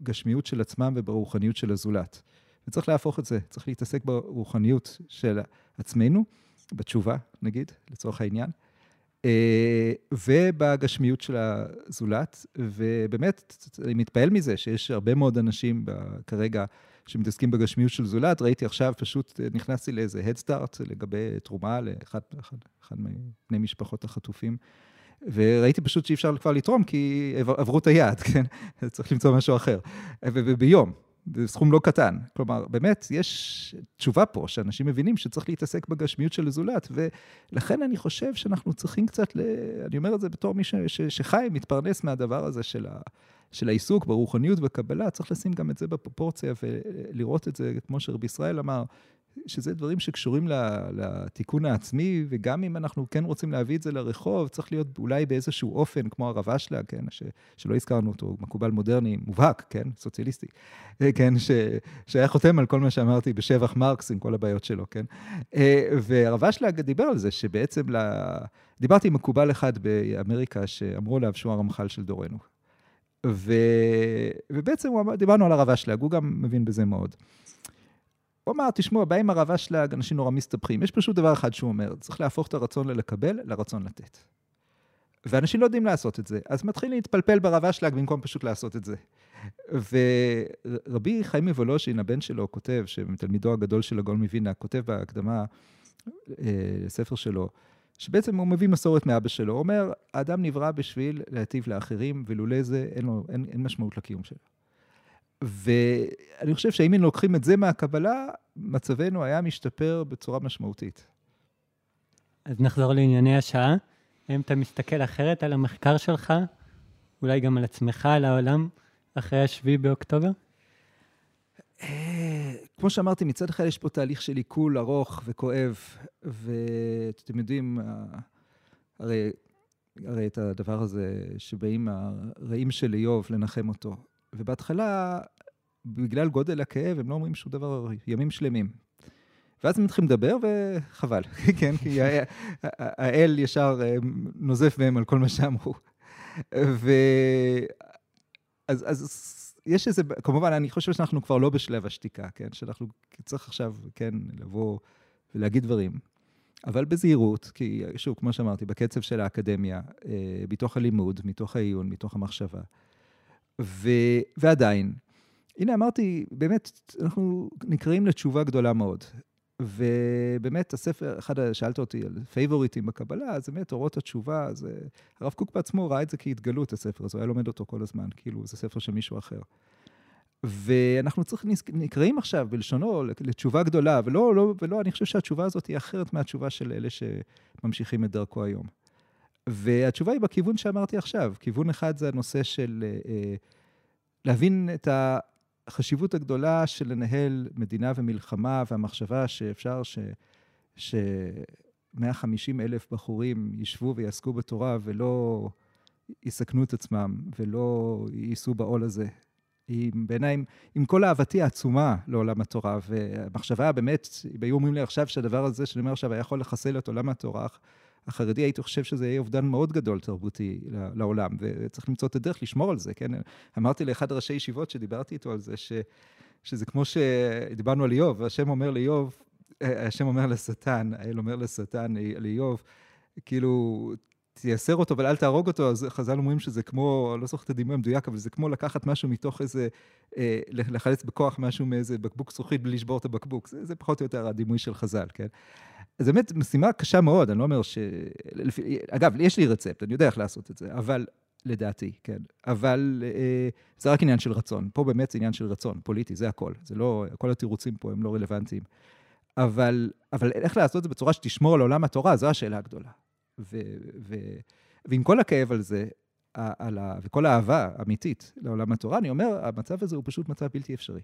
בגשמיות של עצמם וברוחניות של הזולת. וצריך להפוך את זה, צריך להתעסק ברוחניות של עצמנו, בתשובה, נגיד, לצורך העניין, אה, ובגשמיות של הזולת, ובאמת, אני מתפעל מזה שיש הרבה מאוד אנשים כרגע שמתעסקים בגשמיות של זולת. ראיתי עכשיו, פשוט נכנסתי לאיזה Head Start לגבי תרומה לאחד מבני משפחות החטופים. וראיתי פשוט שאי אפשר כבר לתרום, כי עברו את היעד, <laughs> כן? צריך למצוא משהו אחר. וביום, זה סכום לא קטן. כלומר, באמת, יש תשובה פה, שאנשים מבינים שצריך להתעסק בגשמיות של הזולת, ולכן אני חושב שאנחנו צריכים קצת, ל... אני אומר את זה בתור מי ש... ש... שחי, מתפרנס מהדבר הזה של, ה... של העיסוק ברוחניות ובקבלה, צריך לשים גם את זה בפרופורציה ולראות את זה, כמו שרבי ישראל אמר, שזה דברים שקשורים לתיקון העצמי, וגם אם אנחנו כן רוצים להביא את זה לרחוב, צריך להיות אולי באיזשהו אופן, כמו הרב אשלה, כן, ש, שלא הזכרנו אותו, מקובל מודרני מובהק, כן, סוציאליסטי, כן, ש, שהיה חותם על כל מה שאמרתי בשבח מרקס עם כל הבעיות שלו, כן. אה, והרב אשלה דיבר על זה שבעצם, לה... דיברתי עם מקובל אחד באמריקה, שאמרו עליו שהוא הרמח"ל של דורנו. ו... ובעצם דיברנו על הרב אשלג, הוא גם מבין בזה מאוד. הוא אמר, תשמעו, הבעיה עם הרב אשלג, אנשים נורא מסתבכים. יש פשוט דבר אחד שהוא אומר, צריך להפוך את הרצון ללקבל לרצון לתת. ואנשים לא יודעים לעשות את זה, אז מתחילים להתפלפל ברב אשלג במקום פשוט לעשות את זה. ורבי חיים מוולושין, הבן שלו, כותב, שתלמידו הגדול של הגאון מווינה, כותב בהקדמה לספר אה, שלו, שבעצם הוא מביא מסורת מאבא שלו. הוא אומר, האדם נברא בשביל להטיב לאחרים, ולולא זה אין, לו, אין, אין משמעות לקיום שלו. ואני חושב שאם היינו לוקחים את זה מהקבלה, מצבנו היה משתפר בצורה משמעותית. אז נחזור לענייני השעה. האם אתה מסתכל אחרת על המחקר שלך, אולי גם על עצמך, על העולם, אחרי השביעי באוקטובר? אה, כמו שאמרתי, מצד אחד יש פה תהליך של עיכול ארוך וכואב, ואתם יודעים, הרי, הרי את הדבר הזה שבאים הרעים של איוב לנחם אותו. ובהתחלה, בגלל גודל הכאב, הם לא אומרים שום דבר, ימים שלמים. ואז הם מתחילים לדבר, וחבל, <laughs> כן? כי האל ישר אה, נוזף בהם על כל מה שאמרו. ו... אז, אז יש איזה, כמובן, אני חושב שאנחנו כבר לא בשלב השתיקה, כן? שאנחנו צריך עכשיו, כן, לבוא ולהגיד דברים. אבל בזהירות, כי שוב, כמו שאמרתי, בקצב של האקדמיה, אה, מתוך הלימוד, מתוך העיון, מתוך המחשבה. ו... ועדיין, הנה אמרתי, באמת, אנחנו נקראים לתשובה גדולה מאוד. ובאמת, הספר, אחד, שאלת אותי על פייבוריטים בקבלה, אז באמת, אורות התשובה, אז הרב קוק בעצמו ראה את זה כהתגלות, הספר הזה, הוא היה לומד אותו כל הזמן, כאילו, זה ספר של מישהו אחר. ואנחנו צריכים, נקראים עכשיו בלשונו לתשובה גדולה, ולא, לא, ולא, אני חושב שהתשובה הזאת היא אחרת מהתשובה של אלה שממשיכים את דרכו היום. והתשובה היא בכיוון שאמרתי עכשיו. כיוון אחד זה הנושא של אה, להבין את החשיבות הגדולה של לנהל מדינה ומלחמה, והמחשבה שאפשר ש... ש... 150 אלף בחורים ישבו ויעסקו בתורה ולא יסכנו את עצמם ולא יישאו בעול הזה. עם, בעיניי, עם כל אהבתי העצומה לעולם התורה, והמחשבה באמת, אם היו אומרים לי עכשיו שהדבר הזה שאני אומר עכשיו היה יכול לחסל את עולם התורה החרדי, הייתי חושב שזה יהיה אובדן מאוד גדול תרבותי לעולם, וצריך למצוא את הדרך לשמור על זה, כן? אמרתי לאחד ראשי ישיבות שדיברתי איתו על זה, ש, שזה כמו שדיברנו על איוב, והשם אומר לאיוב, השם אומר לשטן, האל אומר לשטן, לאיוב, כאילו, תייסר אותו, אבל אל תהרוג אותו, אז חז"ל אומרים שזה כמו, לא זוכר את הדימוי המדויק, אבל זה כמו לקחת משהו מתוך איזה, אה, לחלץ בכוח משהו מאיזה בקבוק זכוכית בלי לשבור את הבקבוק. זה, זה פחות או יותר הדימוי של חז"ל, כן? אז באמת משימה קשה מאוד, אני לא אומר ש... אגב, יש לי רצפט, אני יודע איך לעשות את זה, אבל לדעתי, כן. אבל אה, זה רק עניין של רצון. פה באמת זה עניין של רצון, פוליטי, זה הכל. זה לא, כל התירוצים פה הם לא רלוונטיים. אבל, אבל איך לעשות את זה בצורה שתשמור על עולם התורה, זו השאלה הגדולה. ו, ו, ועם כל הכאב על זה, על ה, וכל האהבה האמיתית לעולם התורה, אני אומר, המצב הזה הוא פשוט מצב בלתי אפשרי.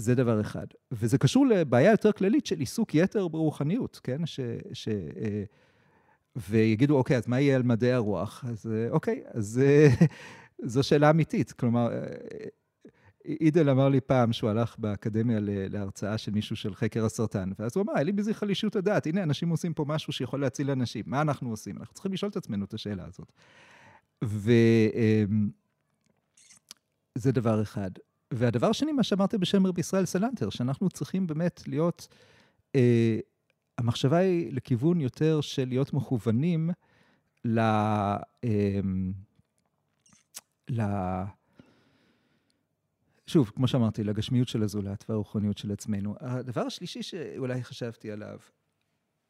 זה דבר אחד. וזה קשור לבעיה יותר כללית של עיסוק יתר ברוחניות, כן? ש... ש אה, ויגידו, אוקיי, אז מה יהיה על מדעי הרוח? אז אה, אוקיי, אז אה, <laughs> זו שאלה אמיתית. כלומר, אידל אמר לי פעם שהוא הלך באקדמיה להרצאה של מישהו של חקר הסרטן, ואז הוא אמר, אין לי בזה חלישות הדעת, הנה, אנשים עושים פה משהו שיכול להציל אנשים, מה אנחנו עושים? אנחנו צריכים לשאול את עצמנו את השאלה הזאת. וזה אמ, דבר אחד. והדבר השני, מה שאמרתי בשם רבי ישראל סלנטר, שאנחנו צריכים באמת להיות, אה, המחשבה היא לכיוון יותר של להיות מכוונים ל... אה, ל... שוב, כמו שאמרתי, לגשמיות של הזולת והרוחניות של עצמנו. הדבר השלישי שאולי חשבתי עליו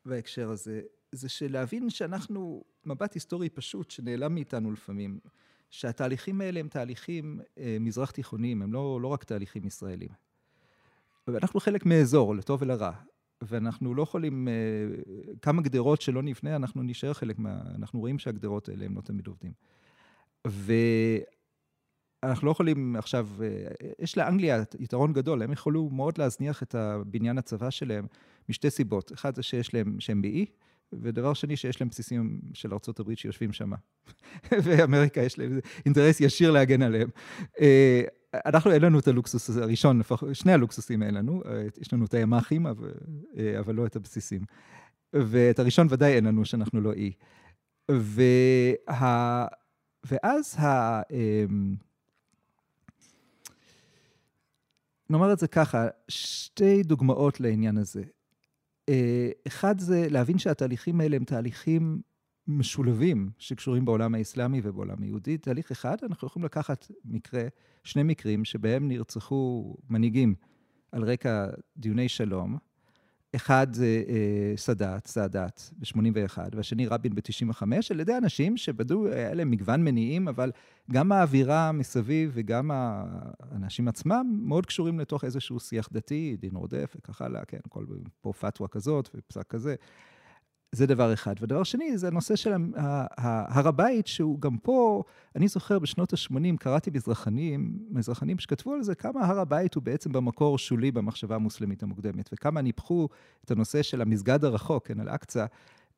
בהקשר הזה, זה שלהבין שאנחנו מבט היסטורי פשוט שנעלם מאיתנו לפעמים, שהתהליכים האלה הם תהליכים אה, מזרח תיכוניים, הם לא, לא רק תהליכים ישראלים. ואנחנו חלק מאזור, לטוב ולרע, ואנחנו לא יכולים, אה, כמה גדרות שלא נבנה, אנחנו נשאר חלק מה... אנחנו רואים שהגדרות האלה הם לא תמיד עובדים. ו... אנחנו לא יכולים עכשיו, אה, יש לאנגליה יתרון גדול, הם יכולו מאוד להזניח את הבניין הצבא שלהם משתי סיבות. אחד זה שיש להם, שהם באי, ודבר שני, שיש להם בסיסים של ארה"ב שיושבים שם. <laughs> ואמריקה יש להם אינטרס ישיר להגן עליהם. אה, אנחנו, אין לנו את הלוקסוס הראשון, שני הלוקסוסים אין לנו, אה, יש לנו את הימ"חים, אבל, אבל לא את הבסיסים. ואת הראשון ודאי אין לנו, שאנחנו לא אי. וה... ואז ה... אמ, נאמר את זה ככה, שתי דוגמאות לעניין הזה. אה, אחד זה להבין שהתהליכים האלה הם תהליכים משולבים שקשורים בעולם האסלאמי ובעולם היהודי. תהליך אחד, אנחנו יכולים לקחת מקרה, שני מקרים שבהם נרצחו מנהיגים על רקע דיוני שלום, אחד זה אה, סאדאת, סאדאת ב-81, והשני רבין ב-95, על ידי אנשים שבדו, היה להם מגוון מניעים, אבל גם האווירה מסביב וגם האנשים עצמם מאוד קשורים לתוך איזשהו שיח דתי, דין רודף וכך הלאה, כן, כל פה פתווה כזאת ופסק כזה. זה דבר אחד. ודבר שני, זה הנושא של הר הבית, שהוא גם פה, אני זוכר בשנות ה-80, קראתי מזרחנים, מזרחנים שכתבו על זה, כמה הר הבית הוא בעצם במקור שולי במחשבה המוסלמית המוקדמת, וכמה ניפחו את הנושא של המסגד הרחוק, כן, אל-אקצא,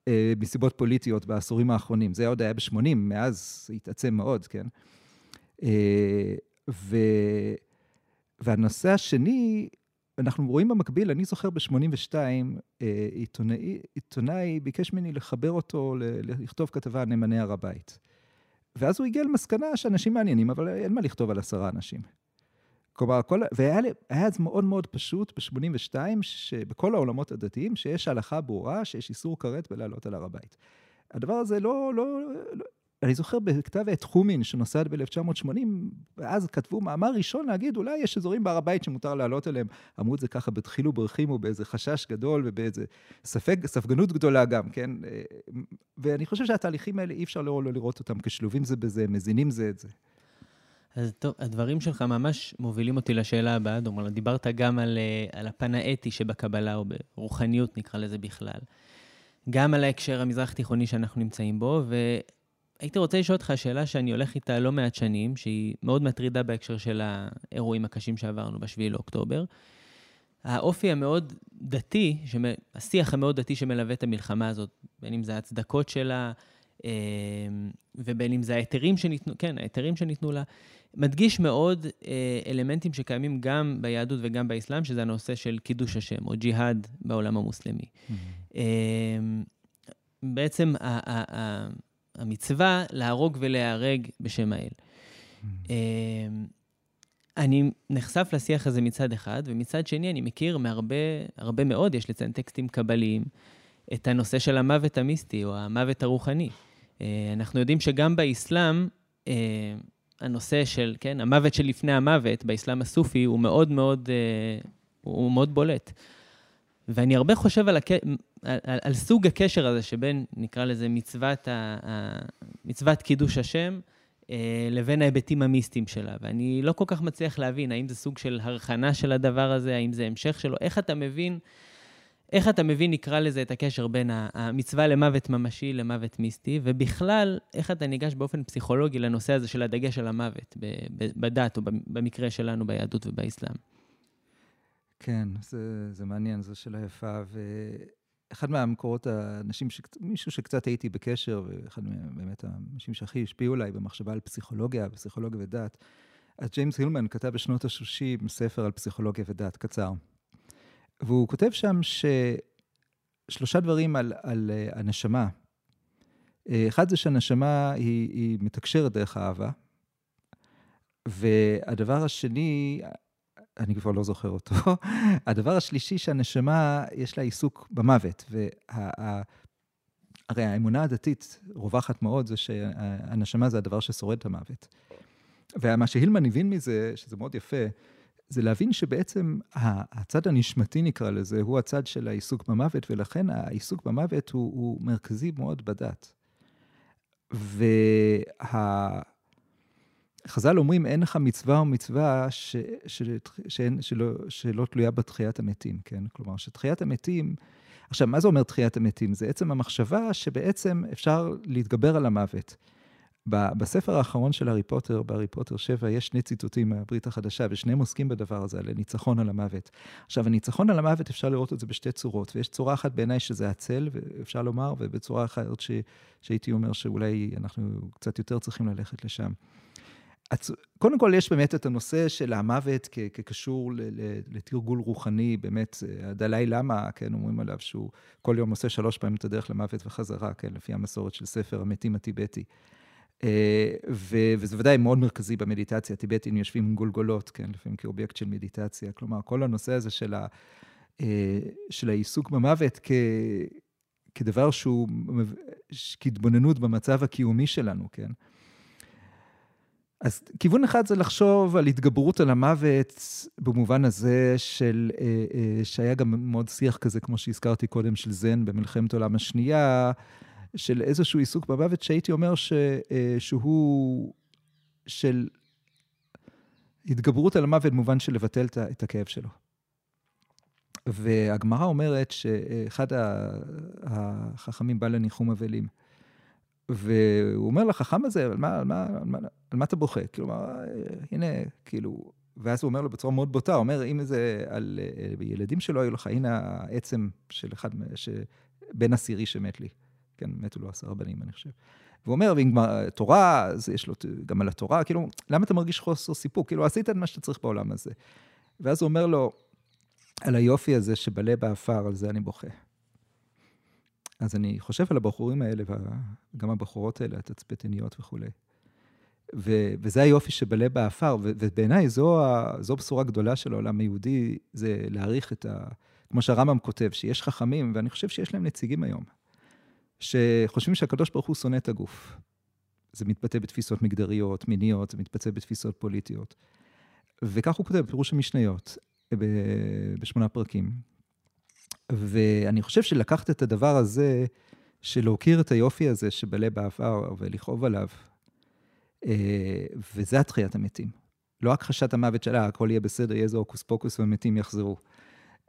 אה, מסיבות פוליטיות בעשורים האחרונים. זה עוד היה ב-80, מאז זה התעצם מאוד, כן. אה, ו... והנושא השני, אנחנו רואים במקביל, אני זוכר ב-82, אה, עיתונאי, עיתונאי ביקש ממני לחבר אותו, לכתוב כתבה על נאמני הר הבית. ואז הוא הגיע למסקנה שאנשים מעניינים, אבל אין מה לכתוב על עשרה אנשים. כלומר, כל, והיה אז מאוד מאוד פשוט ב-82, שבכל העולמות הדתיים, שיש הלכה ברורה, שיש איסור כרת בלעלות על הר הבית. הדבר הזה לא, לא, לא, אני זוכר בכתב עת חומין, שנוסד ב-1980, ואז כתבו מאמר ראשון להגיד, אולי יש אזורים בהר הבית שמותר לעלות אליהם. אמרו את זה ככה בדחילו ברחימו, באיזה חשש גדול ובאיזה ספק, ספגנות גדולה גם, כן? ואני חושב שהתהליכים האלה, אי אפשר לא, לא לראות אותם כשלובים זה בזה, מזינים זה את זה. אז טוב, הדברים שלך ממש מובילים אותי לשאלה הבאה, דומה, דיברת גם על, אה, על הפן האתי שבקבלה, או ברוחניות נקרא לזה בכלל. גם על ההקשר המזרח-תיכוני שאנחנו נמצאים בו, והייתי רוצה לשאול אותך שאלה שאני הולך איתה לא מעט שנים, שהיא מאוד מטרידה בהקשר של האירועים הקשים שעברנו ב-7 לאוקטובר. האופי המאוד דתי, השיח המאוד דתי שמלווה את המלחמה הזאת, בין אם זה ההצדקות שלה, אה, ובין אם זה ההיתרים שניתנו, כן, ההיתרים שניתנו לה, מדגיש מאוד אה, אלמנטים שקיימים גם ביהדות וגם באסלאם, שזה הנושא של קידוש השם, או ג'יהאד בעולם המוסלמי. Mm-hmm. אה, בעצם המצווה להרוג ולהיהרג בשם האל. Mm-hmm. אה, אני נחשף לשיח הזה מצד אחד, ומצד שני אני מכיר מהרבה, הרבה מאוד, יש לציין טקסטים קבליים, את הנושא של המוות המיסטי או המוות הרוחני. אנחנו יודעים שגם באסלאם, הנושא של, כן, המוות שלפני המוות באסלאם הסופי הוא מאוד מאוד, אה, הוא מאוד בולט. ואני הרבה חושב על, הק... על, על, סוג הקשר הזה שבין, נקרא לזה, מצוות, ה, ה, מצוות קידוש השם, אה, לבין ההיבטים המיסטיים שלה. ואני לא כל כך מצליח להבין האם זה סוג של הרחנה של הדבר הזה, האם זה המשך שלו, איך אתה מבין איך אתה מבין, נקרא לזה, את הקשר בין המצווה למוות ממשי למוות מיסטי, ובכלל, איך אתה ניגש באופן פסיכולוגי לנושא הזה של הדגש על המוות בדת, או במקרה שלנו ביהדות ובאסלאם? כן, זה, זה מעניין, זו שאלה יפה. ואחד מהמקורות, האנשים. מישהו שקצת הייתי בקשר, ואחד באמת האנשים שהכי השפיעו עליי במחשבה על פסיכולוגיה, פסיכולוגיה ודת, אז ג'יימס הילמן כתב בשנות ה-30 ספר על פסיכולוגיה ודת, קצר. והוא כותב שם ששלושה דברים על, על uh, הנשמה. Uh, אחד זה שהנשמה היא, היא מתקשרת דרך אהבה, והדבר השני, אני כבר לא זוכר אותו, <laughs> הדבר השלישי שהנשמה, יש לה עיסוק במוות. וה, הרי האמונה הדתית רווחת מאוד, זה שהנשמה זה הדבר ששורד את המוות. ומה שהילמן הבין מזה, שזה מאוד יפה, זה להבין שבעצם הצד הנשמתי, נקרא לזה, הוא הצד של העיסוק במוות, ולכן העיסוק במוות הוא, הוא מרכזי מאוד בדת. והחז"ל אומרים, אין לך מצווה או מצווה ש, ש, שאין, שלא, שלא תלויה בתחיית המתים, כן? כלומר, שתחיית המתים... עכשיו, מה זה אומר תחיית המתים? זה עצם המחשבה שבעצם אפשר להתגבר על המוות. בספר האחרון של הארי פוטר, בהארי פוטר 7, יש שני ציטוטים מהברית החדשה, ושניהם עוסקים בדבר הזה, על הניצחון על המוות. עכשיו, הניצחון על המוות, אפשר לראות את זה בשתי צורות, ויש צורה אחת בעיניי שזה הצל, אפשר לומר, ובצורה אחרת ש, שהייתי אומר שאולי אנחנו קצת יותר צריכים ללכת לשם. קודם כל, יש באמת את הנושא של המוות כ- כקשור לתרגול רוחני, באמת, הדלאי למה, כן, אומרים עליו שהוא כל יום עושה שלוש פעמים את הדרך למוות וחזרה, כן, לפי המסורת של ספר המתים הטיבטי. אה, וזה ודאי מאוד מרכזי במדיטציה, הטיבטים יושבים עם גולגולות, כן, לפעמים כאובייקט של מדיטציה. כלומר, כל הנושא הזה של, ה, אה, של העיסוק במוות כ, כדבר שהוא, כהתבוננות במצב הקיומי שלנו, כן. אז כיוון אחד זה לחשוב על התגברות על המוות במובן הזה של, אה, שהיה גם מאוד שיח כזה, כמו שהזכרתי קודם, של זן במלחמת העולם השנייה, של איזשהו עיסוק במוות, שהייתי אומר ש, אה, שהוא של התגברות על המוות במובן של לבטל את הכאב שלו. והגמרא אומרת שאחד החכמים בא לניחום אבלים, והוא אומר לחכם הזה, על מה, על מה, על מה, על מה אתה בוכה? כלומר, הנה, כאילו, ואז הוא אומר לו בצורה מאוד בוטה, הוא אומר, אם זה על אה, ילדים שלא היו לך, הנה העצם של אחד, בן עשירי שמת לי. כן, מתו לו עשרה בנים, אני חושב. והוא אומר, ואם כבר תורה, אז יש לו גם על התורה, כאילו, למה אתה מרגיש חוסר סיפוק? כאילו, עשית את מה שאתה צריך בעולם הזה. ואז הוא אומר לו, על היופי הזה שבלה באפר, על זה אני בוכה. אז אני חושב על הבחורים האלה, וגם הבחורות האלה, התצפיתניות וכולי. ו- וזה היופי שבלה באפר, ו- ובעיניי זו, זו בשורה גדולה של העולם היהודי, זה להעריך את ה... כמו שהרמב"ם כותב, שיש חכמים, ואני חושב שיש להם נציגים היום, שחושבים שהקדוש ברוך הוא שונא את הגוף. זה מתבטא בתפיסות מגדריות, מיניות, זה מתבטא בתפיסות פוליטיות. וכך הוא כותב, פירוש המשניות, בשמונה פרקים. ואני חושב שלקחת את הדבר הזה, של להוקיר את היופי הזה שבלב בעבר ולכאוב עליו, אה, וזה התחיית המתים. לא הכחשת המוות שלה, הכל יהיה בסדר, יהיה איזה הוקוס פוקוס והמתים יחזרו.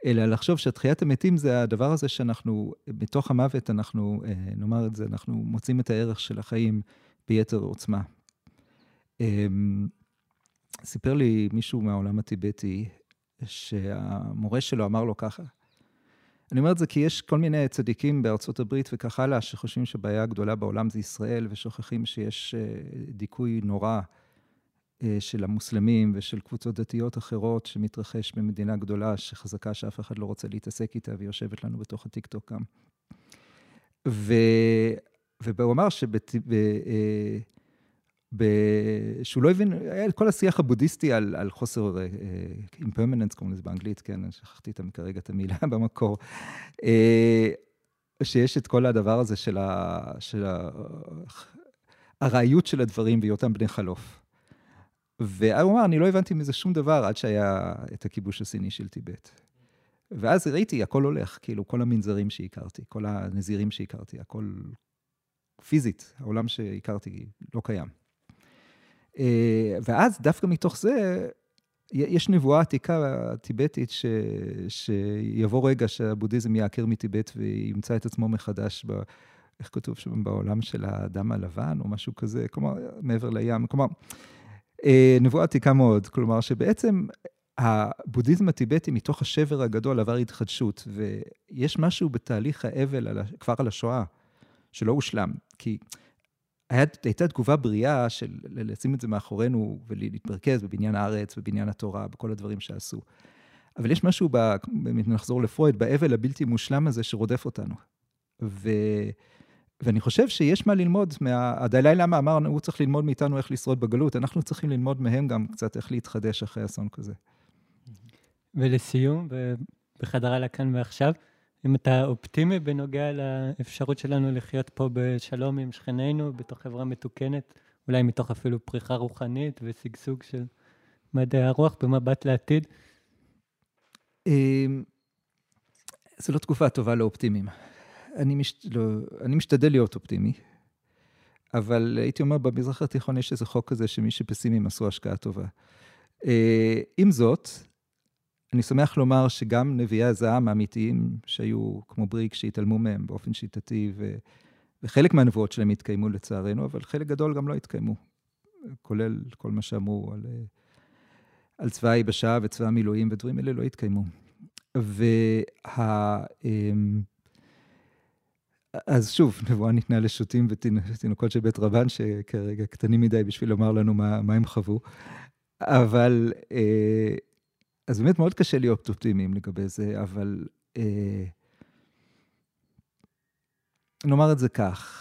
אלא לחשוב שתחיית המתים זה הדבר הזה שאנחנו, בתוך המוות אנחנו, אה, נאמר את זה, אנחנו מוצאים את הערך של החיים ביתר עוצמה. אמ, סיפר לי מישהו מהעולם הטיבטי, שהמורה שלו אמר לו ככה, אני אומר את זה כי יש כל מיני צדיקים בארצות הברית וכך הלאה, שחושבים שהבעיה הגדולה בעולם זה ישראל, ושוכחים שיש אה, דיכוי נורא אה, של המוסלמים ושל קבוצות דתיות אחרות שמתרחש במדינה גדולה, שחזקה שאף אחד לא רוצה להתעסק איתה, ויושבת לנו בתוך הטיקטוק גם. ו... והוא אמר שבת... אה, שהוא לא הבין, היה כל השיח הבודהיסטי על, על חוסר אימפרמננס, uh, קוראים לזה באנגלית, כן, שכחתי את, כרגע את המילה <laughs> במקור, uh, שיש את כל הדבר הזה של, ה, של ה, הארעיות של הדברים בהיותם בני חלוף. והוא אמר, אני לא הבנתי מזה שום דבר עד שהיה את הכיבוש הסיני של טיבט. ואז ראיתי, הכל הולך, כאילו, כל המנזרים שהכרתי, כל הנזירים שהכרתי, הכל פיזית, העולם שהכרתי לא קיים. אה, ואז דווקא מתוך זה, יש נבואה עתיקה טיבטית ש... שיבוא רגע שהבודהיזם יעקר מטיבט וימצא את עצמו מחדש, ב... איך כתוב שם, בעולם של האדם הלבן או משהו כזה, כלומר, מעבר לים. כלומר, אה, נבואה עתיקה מאוד, כלומר שבעצם הבודהיזם הטיבטי, מתוך השבר הגדול, עבר התחדשות, ויש משהו בתהליך האבל על... כבר על השואה, שלא הושלם. כי הייתה תגובה בריאה של לשים את זה מאחורינו ולהתמרכז בבניין הארץ, בבניין התורה, בכל הדברים שעשו. אבל יש משהו, ב, נחזור לפרויד, באבל הבלתי מושלם הזה שרודף אותנו. ו, ואני חושב שיש מה ללמוד, מה, הדלאי למה אמר, הוא צריך ללמוד מאיתנו איך לשרוד בגלות, אנחנו צריכים ללמוד מהם גם קצת איך להתחדש אחרי אסון כזה. ולסיום, בחדרה לכאן ועכשיו, אם אתה אופטימי בנוגע לאפשרות שלנו לחיות פה בשלום עם שכנינו, בתוך חברה מתוקנת, אולי מתוך אפילו פריחה רוחנית ושגשוג של מדעי הרוח במבט לעתיד? אמ, זו לא תקופה טובה לאופטימיים. אני, מש... לא... אני משתדל להיות אופטימי, אבל הייתי אומר, במזרח התיכון יש איזה חוק כזה שמי שפסימיים עשו השקעה טובה. אה, עם זאת, אני שמח לומר שגם נביאי הזעם האמיתיים, שהיו כמו בריק, שהתעלמו מהם באופן שיטתי, ו... וחלק מהנבואות שלהם התקיימו לצערנו, אבל חלק גדול גם לא התקיימו, כולל כל מה שאמרו על, על צבא היבשה וצבא המילואים, ודברים אלה לא התקיימו. וה... אמ, אז שוב, נבואה ניתנה לשוטים ותינוקות של בית רבן, שכרגע קטנים מדי בשביל לומר לנו מה, מה הם חוו. אבל אה, אז באמת מאוד קשה להיות אופטימיים לגבי זה, אבל אה, נאמר את זה כך.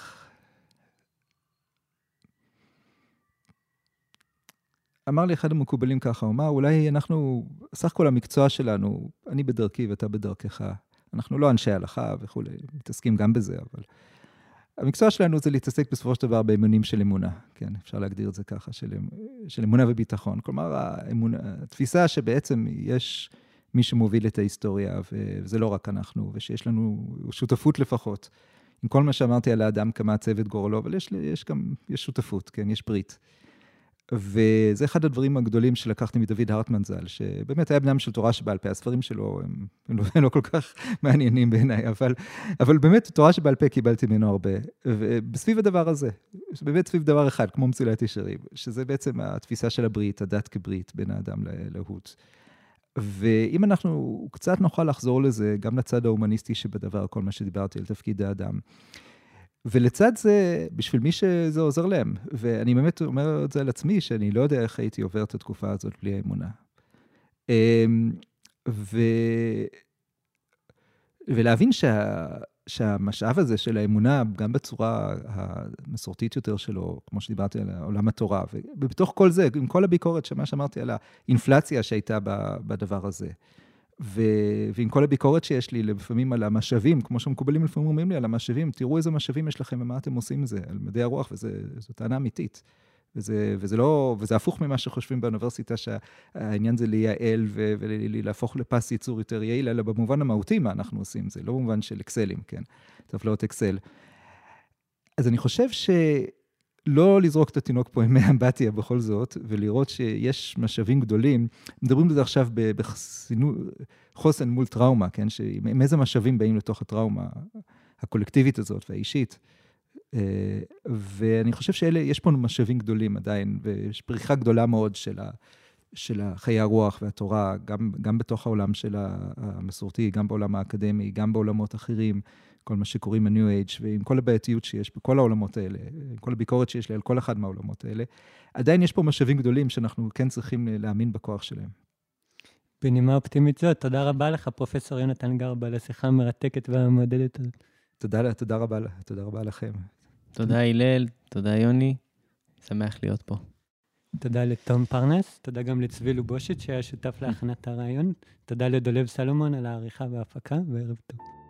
אמר לי אחד המקובלים ככה, הוא אמר, אולי אנחנו, סך הכל המקצוע שלנו, אני בדרכי ואתה בדרכך. אנחנו לא אנשי הלכה וכולי, מתעסקים גם בזה, אבל המקצוע שלנו זה להתעסק בסופו של דבר באמונים של אמונה, כן, אפשר להגדיר את זה ככה, של, אמ, של אמונה וביטחון. כלומר, האמונה, התפיסה שבעצם יש מי שמוביל את ההיסטוריה, וזה לא רק אנחנו, ושיש לנו שותפות לפחות. עם כל מה שאמרתי על האדם כמעצב את גורלו, אבל יש, יש גם, יש שותפות, כן, יש ברית. וזה אחד הדברים הגדולים שלקחתי מדוד הרטמן ז"ל, שבאמת היה בנם של תורה שבעל פה, הספרים שלו הם, הם לא, <laughs> לא כל כך מעניינים בעיניי, אבל, אבל באמת תורה שבעל פה קיבלתי ממנו הרבה. וסביב הדבר הזה, באמת סביב דבר אחד, כמו מצילת ישרים, שזה בעצם התפיסה של הברית, הדת כברית בין האדם להות. ואם אנחנו קצת נוכל לחזור לזה, גם לצד ההומניסטי שבדבר, כל מה שדיברתי על תפקיד האדם, ולצד זה, בשביל מי שזה עוזר להם, ואני באמת אומר את זה על עצמי, שאני לא יודע איך הייתי עובר את התקופה הזאת בלי האמונה. אמ, ו... ולהבין שה... שהמשאב הזה של האמונה, גם בצורה המסורתית יותר שלו, כמו שדיברתי על עולם התורה, ובתוך כל זה, עם כל הביקורת של מה שאמרתי על האינפלציה שהייתה בדבר הזה, ו... ועם כל הביקורת שיש לי לפעמים על המשאבים, כמו שמקובלים לפעמים אומרים לי על המשאבים, תראו איזה משאבים יש לכם ומה אתם עושים עם זה, על מדעי הרוח, וזו טענה אמיתית. וזה, וזה לא, וזה הפוך ממה שחושבים באוניברסיטה, שהעניין זה לייעל ולהפוך לפס ייצור יותר יעיל, אלא במובן המהותי מה אנחנו עושים, זה לא במובן של אקסלים, כן? טבלאות אקסל. אז אני חושב שלא לזרוק את התינוק פה עם אמבטיה בכל זאת, ולראות שיש משאבים גדולים, מדברים על זה עכשיו בחוסן מול טראומה, כן? עם איזה משאבים באים לתוך הטראומה הקולקטיבית הזאת והאישית. אה, ואני חושב שיש פה משאבים גדולים עדיין, ויש פריחה גדולה מאוד של, ה, של חיי הרוח והתורה, גם, גם בתוך העולם של המסורתי, גם בעולם האקדמי, גם בעולמות אחרים, כל מה שקוראים ה-New Age, ועם כל הבעייתיות שיש בכל העולמות האלה, עם כל הביקורת שיש לי על כל אחד מהעולמות האלה, עדיין יש פה משאבים גדולים שאנחנו כן צריכים להאמין בכוח שלהם. בנימה אופטימית זאת, תודה רבה לך, פרופ' יונתן גארב, על השיחה המרתקת והמעודדת הזאת. תודה, תודה רבה, תודה רבה לכם. תודה הלל, תודה יוני, שמח להיות פה. תודה לתום פרנס, תודה גם לצבי לובושיץ' שהיה שותף להכנת הרעיון, תודה לדולב סלומון על העריכה וההפקה, וערב טוב.